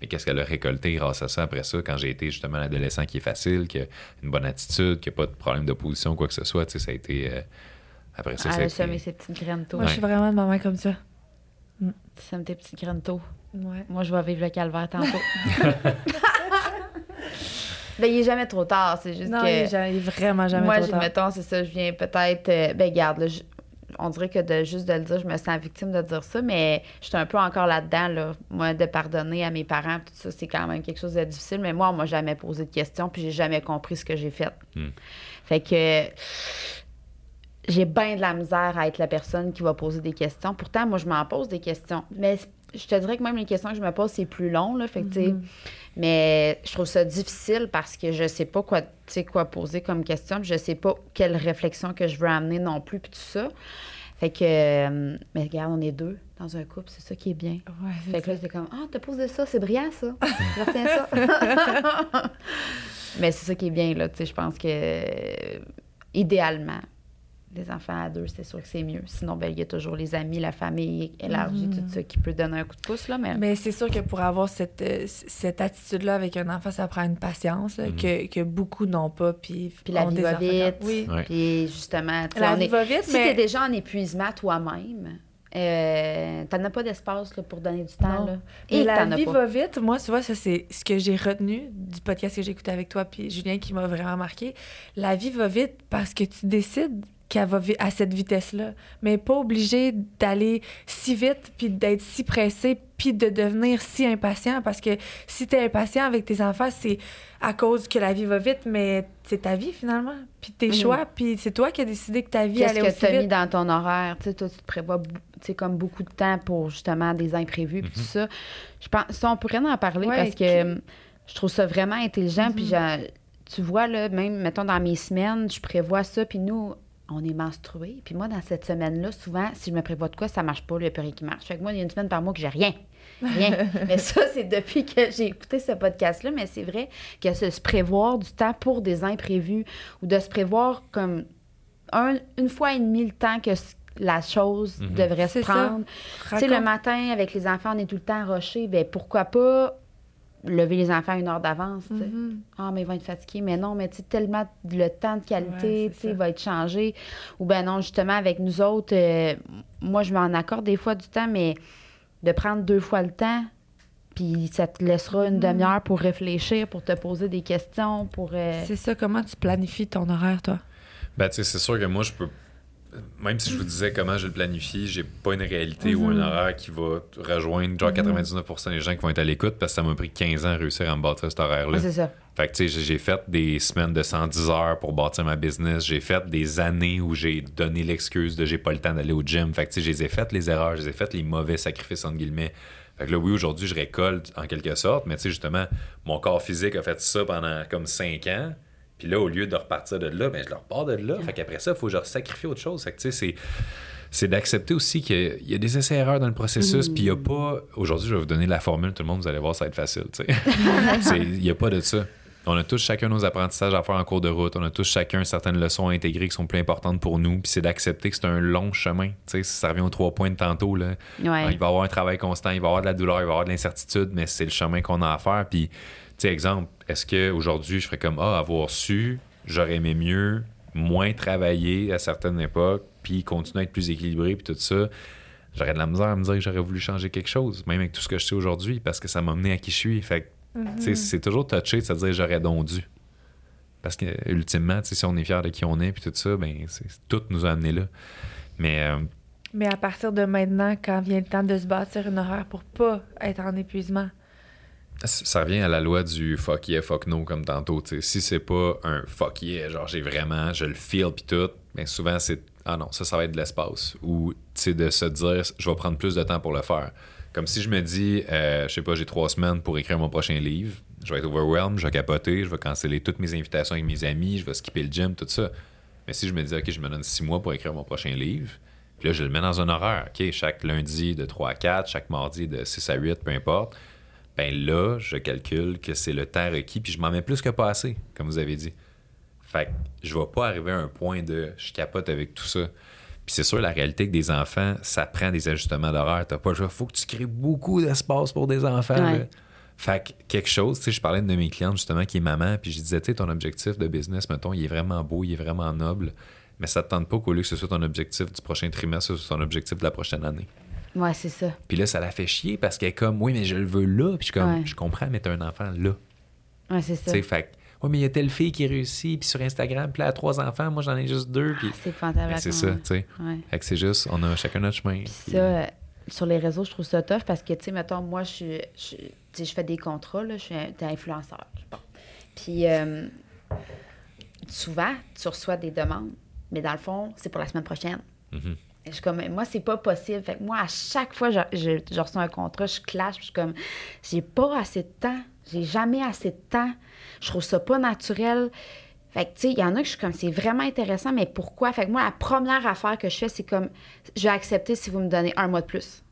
Mais qu'est-ce qu'elle a récolté grâce à ça après ça, quand j'ai été justement l'adolescent qui est facile, qui a une bonne attitude, qui n'a pas de problème d'opposition, quoi que ce soit, tu sais, ça a été. euh, après ça, ça a Elle a été- semé ses petites graines tôt. Moi, je suis vraiment de maman comme ça. Tu sèmes tes petites graines tôt. Ouais. Moi, je vais vivre le calvaire tantôt. *laughs* *laughs* ben, il est jamais trop tard. C'est juste Non, que. il est jamais- il est vraiment jamais moi, trop j'ai- tard. mettons, c'est ça, je viens peut-être. euh, ben, garde, là, je- on dirait que de juste de le dire, je me sens victime de dire ça, mais je suis un peu encore là-dedans, là. Moi, de pardonner à mes parents, tout ça, c'est quand même quelque chose de difficile. Mais moi, on m'a jamais posé de questions, puis j'ai jamais compris ce que j'ai fait. Hmm. Fait que j'ai bien de la misère à être la personne qui va poser des questions. Pourtant, moi, je m'en pose des questions. Mais je te dirais que même les questions que je me pose, c'est plus long, là. Fait que, tu sais, mais je trouve ça difficile parce que je sais pas quoi, quoi poser comme question, puis je sais pas quelle réflexion que je veux amener non plus, puis tout ça. Fait que, euh, mais regarde, on est deux dans un couple, c'est ça qui est bien. Ouais, Fait que là, c'est comme, ah, t'as posé ça, c'est brillant, ça. Je retiens ça. *laughs* Mais c'est ça qui est bien, là. Tu sais, je pense que, euh, idéalement, des enfants à deux, c'est sûr que c'est mieux. Sinon, ben, il y a toujours les amis, la famille élargie, tout ça, qui peut donner un coup de pouce, là. Mais, Mais c'est sûr que pour avoir cette, euh, cette attitude-là avec un enfant, ça prend une patience là, Mhm. que, que beaucoup n'ont pas. Puis, puis la vie va vite. Oui. Ouais. Puis justement, tu La on vie est- va vite, si mais... t'es déjà en épuisement toi-même, euh, t'en as pas d'espace là, pour donner du temps. Non. Là. Et la vie pas. va vite. Moi, tu vois, ça, c'est ce que j'ai retenu du podcast que j'ai écouté avec toi puis Julien qui m'a vraiment marqué. La vie va vite parce que tu décides qu'elle va à cette vitesse-là. Mais pas obligé d'aller si vite puis d'être si pressé puis de devenir si impatient parce que si tu es impatient avec tes enfants, c'est à cause que la vie va vite, mais c'est ta vie finalement. Puis tes Mhm. choix, puis c'est toi qui as décidé que ta vie Qu'est-ce allait que aussi tu as mis vite. dans ton horaire? Tu sais, toi, tu te prévois comme beaucoup de temps pour justement des imprévus puis tout ça. Je pense, ça, on pourrait en parler Ouais, parce que je trouve ça vraiment intelligent. Puis Mhm. j'a- tu vois, là, même, mettons, dans mes semaines, je prévois ça. Puis nous, on est menstrués. Puis moi, dans cette semaine-là, souvent, si je me prévois de quoi, ça marche pas, le plus rien qui marche. Fait que moi, il y a une semaine par mois que j'ai rien. Rien. *laughs* mais ça, c'est depuis que j'ai écouté ce podcast-là. Mais c'est vrai que se, se prévoir du temps pour des imprévus ou de se prévoir comme un- une fois et demi le temps que la chose Mhm. devrait se prendre. Tu sais, le matin, avec les enfants, on est tout le temps roché. Ben pourquoi pas lever les enfants une heure d'avance. Mhm. Ah, mais ils vont être fatigués. Mais non, mais tu sais, tellement le temps de qualité, Ouais, c'est tu sais, ça. va être changé. Ou ben non, justement, avec nous autres, euh, moi, je m'en accorde des fois du temps, mais de prendre deux fois le temps, puis ça te laissera une Mhm. demi-heure pour réfléchir, pour te poser des questions, pour... euh, C'est ça, comment tu planifies ton horaire, toi? Ben, tu sais, c'est sûr que moi, je peux. Même si je vous disais comment je le planifie, j'ai pas une réalité ou un Mhm. horaire qui va rejoindre genre 99% des gens qui vont être à l'écoute parce que ça m'a pris 15 ans à réussir à me bâtir cet horaire-là. ouais, c'est ça. Fait que, tu sais, j'ai- j'ai fait des semaines de 110 heures pour bâtir ma business. J'ai fait des années où j'ai donné l'excuse de j'ai pas le temps d'aller au gym. Fait que, tu sais, je les ai faites les erreurs, je les ai faites les mauvais sacrifices, entre guillemets. Fait que là, oui, aujourd'hui, je récolte en quelque sorte, mais tu sais, justement, mon corps physique a fait ça pendant comme 5 ans. Puis là, au lieu de repartir de là, ben, je le repars de là. Fait qu'après ça, il faut que je sacrifie autre chose. Fait que, tu sais, c'est c'est d'accepter aussi qu'il y a des essais-erreurs dans le processus, puis il n'y a pas... Aujourd'hui, je vais vous donner la formule, tout le monde, vous allez voir, ça va être facile, tu sais. *laughs* C'est- Il n'y a pas de ça. On a tous chacun nos apprentissages à faire en cours de route, on a tous chacun certaines leçons à intégrer qui sont plus importantes pour nous, puis c'est d'accepter que c'est un long chemin, tu sais, ça revient aux trois points de tantôt, là. Ouais. Il va y avoir un travail constant, il va y avoir de la douleur, il va y avoir de l'incertitude, mais c'est le chemin qu'on a à faire. Puis, sais, exemple, est-ce qu'aujourd'hui, je ferais comme, ah, avoir su, j'aurais aimé mieux, moins travailler à certaines époques, puis continuer à être plus équilibré, puis tout ça. J'aurais de la misère à me dire que j'aurais voulu changer quelque chose, même avec tout ce que je sais aujourd'hui, parce que ça m'a mené à qui je suis. Fait sais, c'est toujours touché de se dire j'aurais donc dû. Parce que, ultimement, si on est fier de qui on est, puis tout ça, ben, c'est, tout nous a amené là. Mais, euh, Mais à partir de maintenant, quand vient le temps de se bâtir une horaire pour pas être en épuisement. Ça revient à la loi du fuck yeah, fuck no, comme tantôt. Si c'est pas un fuck yeah, genre j'ai vraiment, je le feel puis tout, mais souvent c'est ah non, ça, ça va être de l'espace. Ou de se dire, je vais prendre plus de temps pour le faire. Comme si je me dis, euh, je sais pas, j'ai trois semaines pour écrire mon prochain livre, je vais être overwhelmed, je vais capoter, je vais canceller toutes mes invitations avec mes amis, je vais skipper le gym, tout ça. Mais si je me dis, OK, je me donne six mois pour écrire mon prochain livre, puis là, je le mets dans un horaire. OK, chaque lundi de 3 à 4, chaque mardi de 6 à 8, peu importe ben là, je calcule que c'est le temps requis, puis je m'en mets plus que pas assez, comme vous avez dit. Fait que je vais pas arriver à un point de je capote avec tout ça. Puis c'est sûr, la réalité que des enfants, ça prend des ajustements d'horaire. T'as pas le choix. Faut que tu crées beaucoup d'espace pour des enfants. Ouais. là. Fait que quelque chose, tu sais, je parlais de mes clientes justement qui est maman, puis je disais, tu sais, ton objectif de business, mettons, il est vraiment beau, il est vraiment noble, mais ça te tente pas qu'au lieu que ce soit ton objectif du prochain trimestre, ce soit ton objectif de la prochaine année. Ouais, c'est ça. Puis là, ça la fait chier parce qu'elle est comme, oui, mais je le veux là. Puis je suis comme, Ouais. je comprends, mais t'as un enfant là. Ouais, c'est Tu ça. sais, fait que, oui, mais il y a telle fille qui réussit, puis sur Instagram, puis là, elle a trois enfants, moi j'en ai juste deux. Puis C'est. Mais c'est ça, tu sais. Ouais. Fait que c'est juste, on a chacun notre chemin. Puis Puis- ça, euh, sur les réseaux, je trouve ça tough parce que, tu sais, mettons, moi, je suis. Je, tu fais des contrats, là, je suis un- t'es influenceur. Bon. Puis, euh, souvent, tu reçois des demandes, mais dans le fond, c'est pour la semaine prochaine. Et Je suis comme, moi, c'est pas possible. Fait que moi, à chaque fois, je, je, je reçois un contrat, je clash, puis je suis comme, j'ai pas assez de temps. J'ai jamais assez de temps. Je trouve ça pas naturel. Fait que, tu sais, il y en a que je suis comme, c'est vraiment intéressant, mais pourquoi? Fait que moi, la première affaire que je fais, c'est comme, je vais accepter si vous me donnez un mois de plus.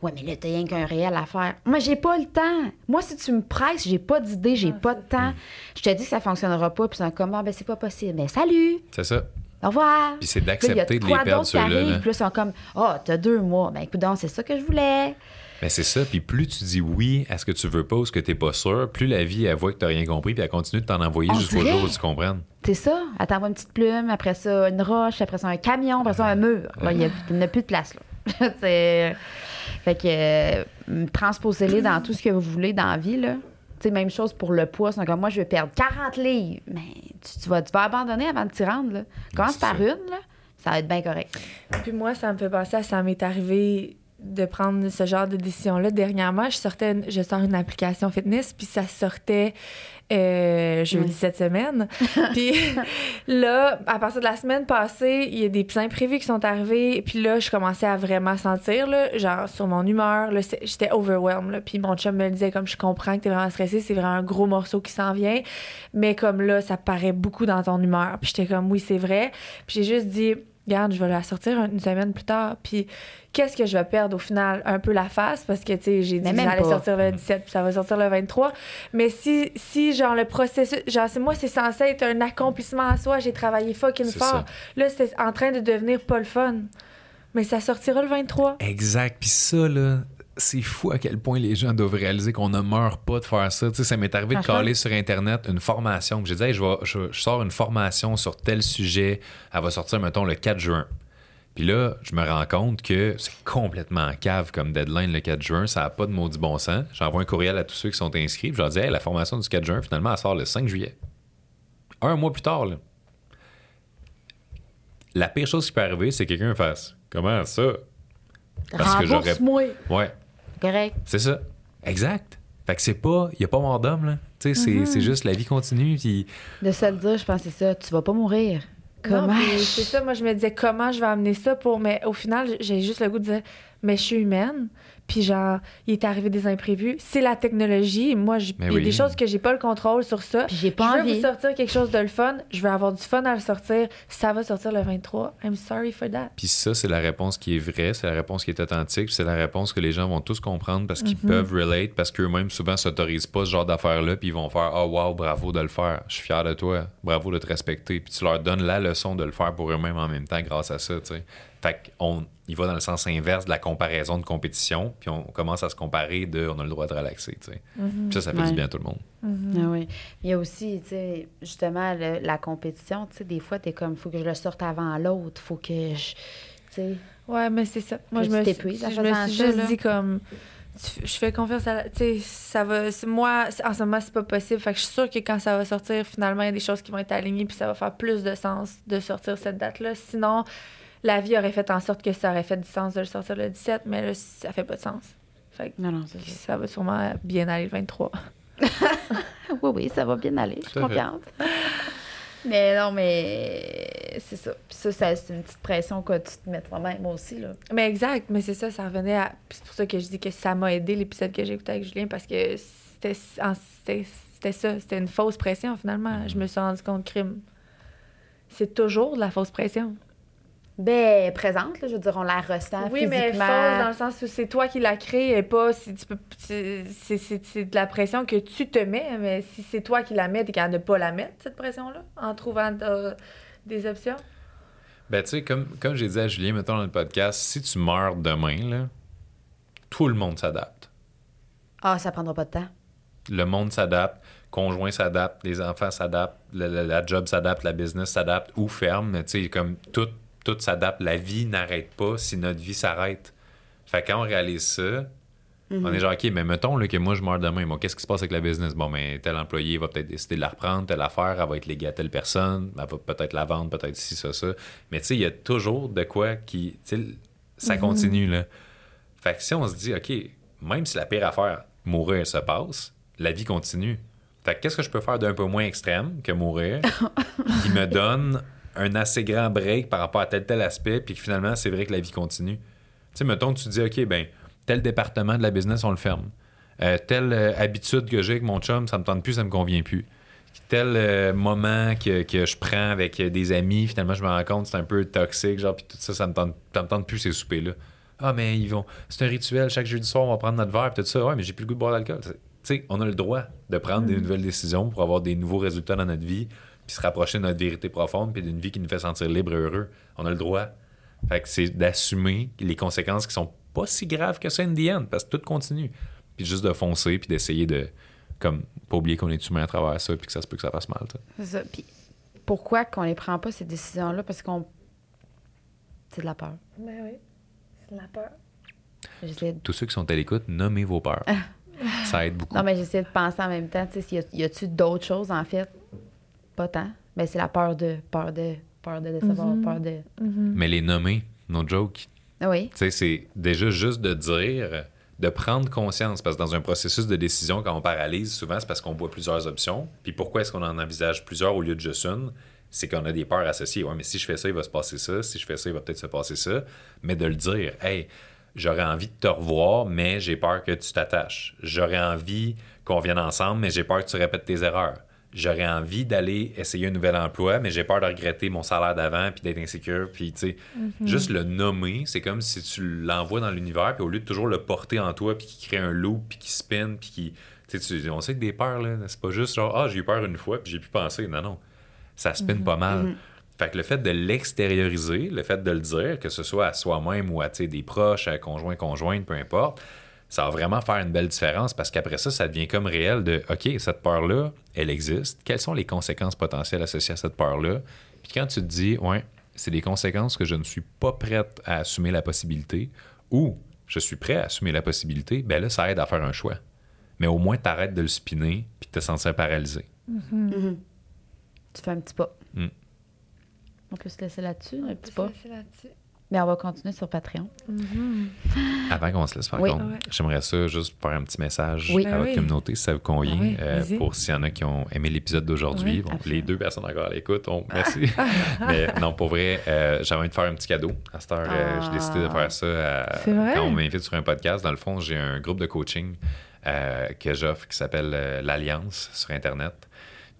Ouais, mais là, t'as rien qu'un réel à faire. Moi, j'ai pas le temps. Moi, si tu me presses, j'ai pas d'idée, j'ai pas de temps. Je te dis que ça fonctionnera pas, puis c'est comme, ah, ben, c'est pas possible. Ben, salut! C'est ça. Au revoir! Puis c'est d'accepter de les perdre, ceux-là. là. puis là, ils sont comme, ah, t'as deux mois. Ben, écoute, donc, c'est ça que je voulais. Mais c'est ça. Puis plus tu dis oui à ce que tu veux pas ou ce que t'es pas sûr, plus la vie, elle voit que t'as rien compris, puis elle continue de t'en envoyer jusqu'au jour où tu comprennes. C'est ça. Elle t'envoie une petite plume, après ça, une roche, après ça, un camion, après ça, un mur. Là, il n'y a plus de place, là. *laughs* C'est- Fait que, euh, transposez-les dans tout ce que vous voulez dans la vie, là. Tu sais, même chose pour le poids. C'est comme moi, je veux perdre 40 livres. Mais tu, tu vas, tu vas abandonner avant de t'y rendre, là. Commence C'est par ça. une, là. Ça va être bien correct. Puis moi, ça me fait penser à ça m'est arrivé de prendre ce genre de décision-là. Dernièrement, je sortais, une- je sors une application fitness, puis ça sortait euh, jeudi Oui. cette semaine. *laughs* puis là, à partir de la semaine passée, il y a des petits imprévus qui sont arrivés, puis là, je commençais à vraiment sentir, là, genre, sur mon humeur, j'étais overwhelmed, là. Puis mon chum me le disait, comme, je comprends que t'es vraiment stressé, c'est vraiment un gros morceau qui s'en vient, mais comme là, ça paraît beaucoup dans ton humeur. Puis j'étais comme, oui, c'est vrai. Puis j'ai juste dit, regarde, je vais la sortir une semaine plus tard. Puis qu'est-ce que je vais perdre au final? Un peu la face, parce que, tu sais, j'ai dit que même ça allait pas. sortir le 17, puis ça va sortir le 23. Mais si, si genre, le processus, genre, c'est moi, c'est censé être un accomplissement en soi, j'ai travaillé fucking fort. ça. Là, c'est en train de devenir pas le fun. Mais ça sortira le 23. Exact. Puis ça, là, c'est fou à quel point les gens doivent réaliser qu'on ne meurt pas de faire ça. Tu sais, ça m'est arrivé de caler sur Internet une formation. que J'ai dit, Hey, je, vais- je- je sors une formation sur tel sujet. Elle va sortir, mettons, le 4 juin. Puis là, je me rends compte que c'est complètement en cave comme deadline le 4 juin. Ça n'a pas de maudit bon sens. J'envoie un courriel à tous ceux qui sont inscrits. Puis je leur dis, hey, la formation du 4 juin, finalement, elle sort le 5 juillet. Un mois plus tard, là. La pire chose qui peut arriver, c'est que quelqu'un fasse Comment ça? Parce que j'aurais-. Ouais, Correct. c'est ça. Exact. Fait que c'est pas. Il n'y a pas mort d'homme, là. Tu sais, c'est- Mm-hmm. c'est juste la vie continue. Puis De se le dire, je pense que c'est ça. Tu vas pas mourir. Comment? c'est ça, moi, je me disais comment je vais amener ça pour. Mais au final, j'ai juste le goût de dire, mais je suis humaine. Puis genre, il est arrivé des imprévus. C'est la technologie. Moi, j'ai- il y a oui. des choses que j'ai pas le contrôle sur ça. Puis j'ai pas je veux envie. vous sortir quelque chose de le fun. Je veux avoir du fun à le sortir. Ça va sortir le 23. I'm sorry for that. Puis ça, c'est la réponse qui est vraie, c'est la réponse qui est authentique, c'est la réponse que les gens vont tous comprendre parce qu'ils peuvent relate, parce qu'eux-mêmes souvent s'autorisent pas ce genre d'affaires-là, puis ils vont faire Ah, wow, bravo de le faire, je suis fier de toi, bravo de te respecter. Puis tu leur donnes la leçon de le faire pour eux-mêmes en même temps grâce à ça, tu sais. Fait qu'on il va dans le sens inverse de la comparaison de compétition, puis on commence à se comparer de on a le droit de relaxer, tu sais. Puis ça, ça fait Ouais. du bien à tout le monde. Ah oui. Il y a aussi, tu sais, justement, le- la compétition, tu sais, des fois, t'es comme, faut que je le sorte avant l'autre, faut que je. Tu sais. Ouais, mais c'est ça. Moi, je me, suis- je me suis juste là. dit comme. Je fais confiance à la. Tu sais, ça va. Moi, en ce moment, c'est pas possible. Fait que je suis sûre que quand ça va sortir, finalement, il y a des choses qui vont être alignées, puis ça va faire plus de sens de sortir cette date-là. Sinon, la vie aurait fait en sorte que ça aurait fait du sens de le sortir le 17, mais là, ça fait pas de sens. Fait que Non, non, c'est ça. ça va sûrement bien aller le 23. *laughs* Oui, oui, ça va bien aller, je suis confiante. *laughs* mais non, mais c'est ça. Puis ça, ça, c'est une petite pression que tu te mets toi-même aussi, là. Mais exact, mais c'est ça, ça revenait à. puis C'est pour ça que je dis que ça m'a aidé l'épisode que j'ai écouté avec Julien parce que c'était en- c'était c'était ça, c'était une fausse pression finalement. Je me suis rendu compte crime. C'est toujours de la fausse pression. Ben, présente, là, je veux dire, on la ressent oui, mais fausse dans le sens où c'est toi qui l'as créée et pas si tu peux. c'est- C'est c'est- c'est de la pression que tu te mets, mais si c'est toi qui la mets, t'es capable de pas la mettre, cette pression-là, en trouvant euh, des options? Ben, tu sais, comme, comme j'ai dit à Julien, mettons dans le podcast, si tu meurs demain, là, tout le monde s'adapte. Ah, ça prendra pas de temps. le monde s'adapte, conjoint s'adapte, les enfants s'adaptent, la, la- la job s'adapte, la business s'adapte ou ferme. mais Tu sais, comme tout, tout s'adapte. La vie n'arrête pas si notre vie s'arrête. Fait que quand on réalise ça, on est genre, OK, mais mettons là, que moi, je meurs demain. Bon, qu'est-ce qui se passe avec la business? Bon, mais tel employé va peut-être décider de la reprendre, telle affaire, elle va être léguée à telle personne, elle va peut-être la vendre, peut-être ci, ça, ça. Mais tu sais, il y a toujours de quoi qui. Tu sais, ça continue, là. Fait que si on se dit, OK, même si la pire affaire, mourir, se passe, la vie continue. Fait que qu'est-ce que je peux faire d'un peu moins extrême que mourir *laughs* qui me donne un assez grand break par rapport à tel tel aspect, puis que finalement, c'est vrai que la vie continue. Tu sais, mettons que tu dis, OK, ben, tel département de la business, on le ferme. Euh, telle euh, habitude que j'ai avec mon chum, ça me tente plus, ça me convient plus. Tel euh, moment que, que je prends avec des amis, finalement, je me rends compte que c'est un peu toxique, genre, puis tout ça, ça me tente, ça me tente plus ces soupers-là. Ah, mais ils vont. C'est un rituel, chaque jeudi soir, on va prendre notre verre, puis tout ça. Ouais, mais j'ai plus le goût de boire d'alcool. Tu sais, on a le droit de prendre des nouvelles décisions pour avoir des nouveaux résultats dans notre vie, puis se rapprocher de notre vérité profonde, puis d'une vie qui nous fait sentir libre et heureux. On a le droit. Fait que c'est d'assumer les conséquences qui sont pas si graves que ça in the end, parce que tout continue. Puis juste de foncer, puis d'essayer de. Comme, pas oublier qu'on est humain à travers ça, puis que ça se peut que ça fasse mal. C'est ça. Puis pourquoi qu'on les prend pas, ces décisions-là? Parce qu'on. C'est de la peur. Ben oui, c'est la peur. J'essaie de- Tous ceux qui sont à l'écoute, nommez vos peurs. *laughs* ça aide beaucoup. Non, mais j'essaie de penser en même temps, tu sais, s'il y a- y a-tu d'autres choses, en fait? Pas tant. Mais c'est la peur de, peur de, peur de décevoir, Mhm. peur de. Mais les nommer, no joke, Ah Oui. Tu sais, c'est déjà juste de dire, de prendre conscience, parce que dans un processus de décision, quand on paralyse, souvent, c'est parce qu'on voit plusieurs options. Puis pourquoi est-ce qu'on en envisage plusieurs au lieu de juste une? C'est qu'on a des peurs associées. Ouais, mais si je fais ça, il va se passer ça. Si je fais ça, il va peut-être se passer ça. Mais de le dire, hey, j'aurais envie de te revoir, mais j'ai peur que tu t'attaches. J'aurais envie qu'on vienne ensemble, mais j'ai peur que tu répètes tes erreurs. J'aurais envie d'aller essayer un nouvel emploi, mais j'ai peur de regretter mon salaire d'avant puis d'être insécure. Puis, tu sais, juste le nommer, c'est comme si tu l'envoies dans l'univers, puis au lieu de toujours le porter en toi, puis qui crée un loop, puis qui spin, puis qui. Tu sais, on sait que des peurs, là, c'est pas juste genre, ah, j'ai eu peur une fois, puis j'ai pu penser. Non, non. Ça spin pas mal. Fait que le fait de l'extérioriser, le fait de le dire, que ce soit à soi-même ou à tu sais, des proches, à conjoint, conjointe, peu importe, ça va vraiment faire une belle différence parce qu'après ça, ça devient comme réel de OK, cette peur-là, elle existe. Quelles sont les conséquences potentielles associées à cette peur-là? Puis quand tu te dis, ouais, c'est des conséquences que je ne suis pas prête à assumer la possibilité ou je suis prêt à assumer la possibilité, ben là, ça aide à faire un choix. Mais au moins, t'arrêtes de le spinner puis de te sentir paralysé. Tu fais un petit pas. Mm. On peut se laisser là-dessus, un petit peut pas. se laisser là-dessus. Mais on va continuer sur Patreon. Avant qu'on se laisse faire Oui. Ouais. j'aimerais ça juste faire un petit message Oui. à Ben votre oui. communauté si ça vous convient. Ah oui, euh, pour s'il y en a qui ont aimé l'épisode d'aujourd'hui. Oui, Bon, absolument. les deux personnes encore à l'écoute, on- merci. *laughs* Mais non, pour vrai, euh, j'avais envie de faire un petit cadeau. À cette heure, euh, j'ai décidé de faire ça à- vrai? quand on m'invite sur un podcast. Dans le fond, j'ai un groupe de coaching euh, que j'offre qui s'appelle euh, l'Alliance sur Internet.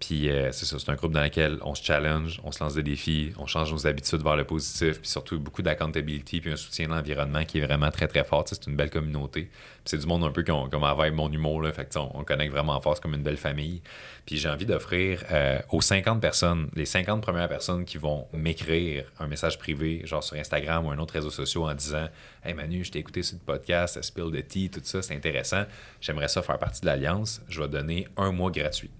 Puis euh, c'est ça, c'est un groupe dans lequel on se challenge, on se lance des défis, on change nos habitudes vers le positif, puis surtout beaucoup d'accountability, puis un soutien de l'environnement qui est vraiment très très fort. C'est une belle communauté. Puis c'est du monde un peu comme avec mon humour, là, fait que, on, on connecte vraiment fort, c'est comme une belle famille. Puis j'ai envie d'offrir euh, aux 50 personnes, les 50 premières personnes qui vont m'écrire un message privé, genre sur Instagram ou un autre réseau social en disant Hey Manu, je t'ai écouté sur le podcast, Spill the Tea, tout ça, c'est intéressant. J'aimerais ça faire partie de l'Alliance. Je vais donner un mois gratuit.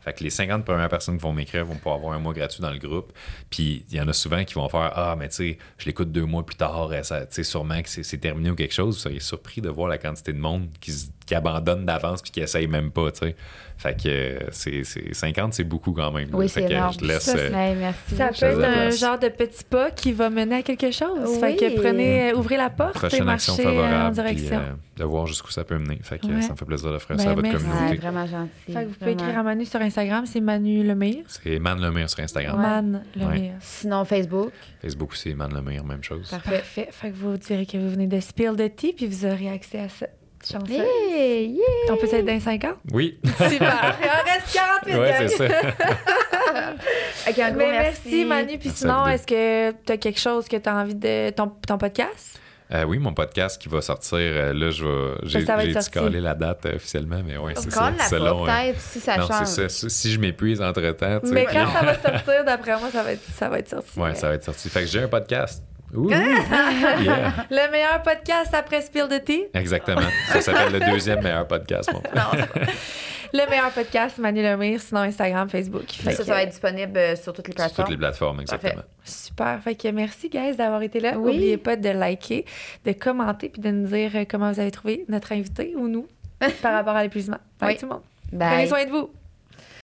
Fait que les 50 premières personnes qui vont m'écrire vont pouvoir avoir un mois gratuit dans le groupe. Puis il y en a souvent qui vont faire Ah, mais tu sais, je l'écoute deux mois plus tard, euh, ça- tu sais, sûrement que c'est terminé ou quelque chose. Vous seriez surpris de voir la quantité de monde qui, qui abandonne d'avance puis qui essaye même pas, tu sais. Fait que c'est c'est- 50, c'est beaucoup quand même. Oui, c'est énorme. je laisse. Ça, euh, merci. Ça peut être un place. genre de petit pas qui va mener à quelque chose. Oui. Fait que prenez, euh, ouvrez la porte et prochaine action marchez en favorable, puis direction. euh, de voir jusqu'où ça peut mener. Fait que Ouais. ça me fait plaisir d'offrir Ben, ça à votre merci. Ouais, communauté. vraiment gentil. Fait que vous pouvez écrire à Manu sur Instagram, c'est Manu Lemire. C'est Man Lemire sur Instagram. Man Lemire. Sinon, Facebook. Facebook aussi, Man Lemire, même chose. Parfait. Parfait. Fait que vous direz que vous venez de Spill the Tea, puis vous aurez accès à cette chanson. Hey, yeah. On peut être dans 5 ans? Oui, Super! Il en reste 48 ouais, gang. c'est ça. *laughs* Ok, un gros Mais merci. merci Manu. Puis Merci sinon, est-ce que tu as quelque chose que tu as envie de. ton, ton podcast? Euh, oui, mon podcast qui va sortir, euh, là, je vais. J'ai Ça va être j'ai sorti. calé la date euh, officiellement, mais ouais, c'est ça. La Selon, euh, peut-être, si ça non, change. c'est ça. Si je m'épuise entre temps, tu sais. Mais quand non. ça va *laughs* sortir, d'après moi, ça va être, ça va être sorti. Ouais, mais- ça va être sorti. Fait que j'ai un podcast. Ouh, *laughs* yeah. Le meilleur podcast après Spill the Tea. Exactement. Ça s'appelle le deuxième meilleur podcast. Mon. Non, le meilleur podcast, Manu Lemire, sinon Instagram, Facebook. Fait Ça, que- ça va être disponible euh, sur toutes les Sur toutes plateformes. les plateformes, exactement. Super. Fait que merci, guys, d'avoir été là. Oui. N'oubliez pas de liker, de commenter puis de nous dire euh, comment vous avez trouvé notre invité ou nous *laughs* par rapport à l'épuisement. Bye Oui. tout le monde. Bye. Prenez soin de vous.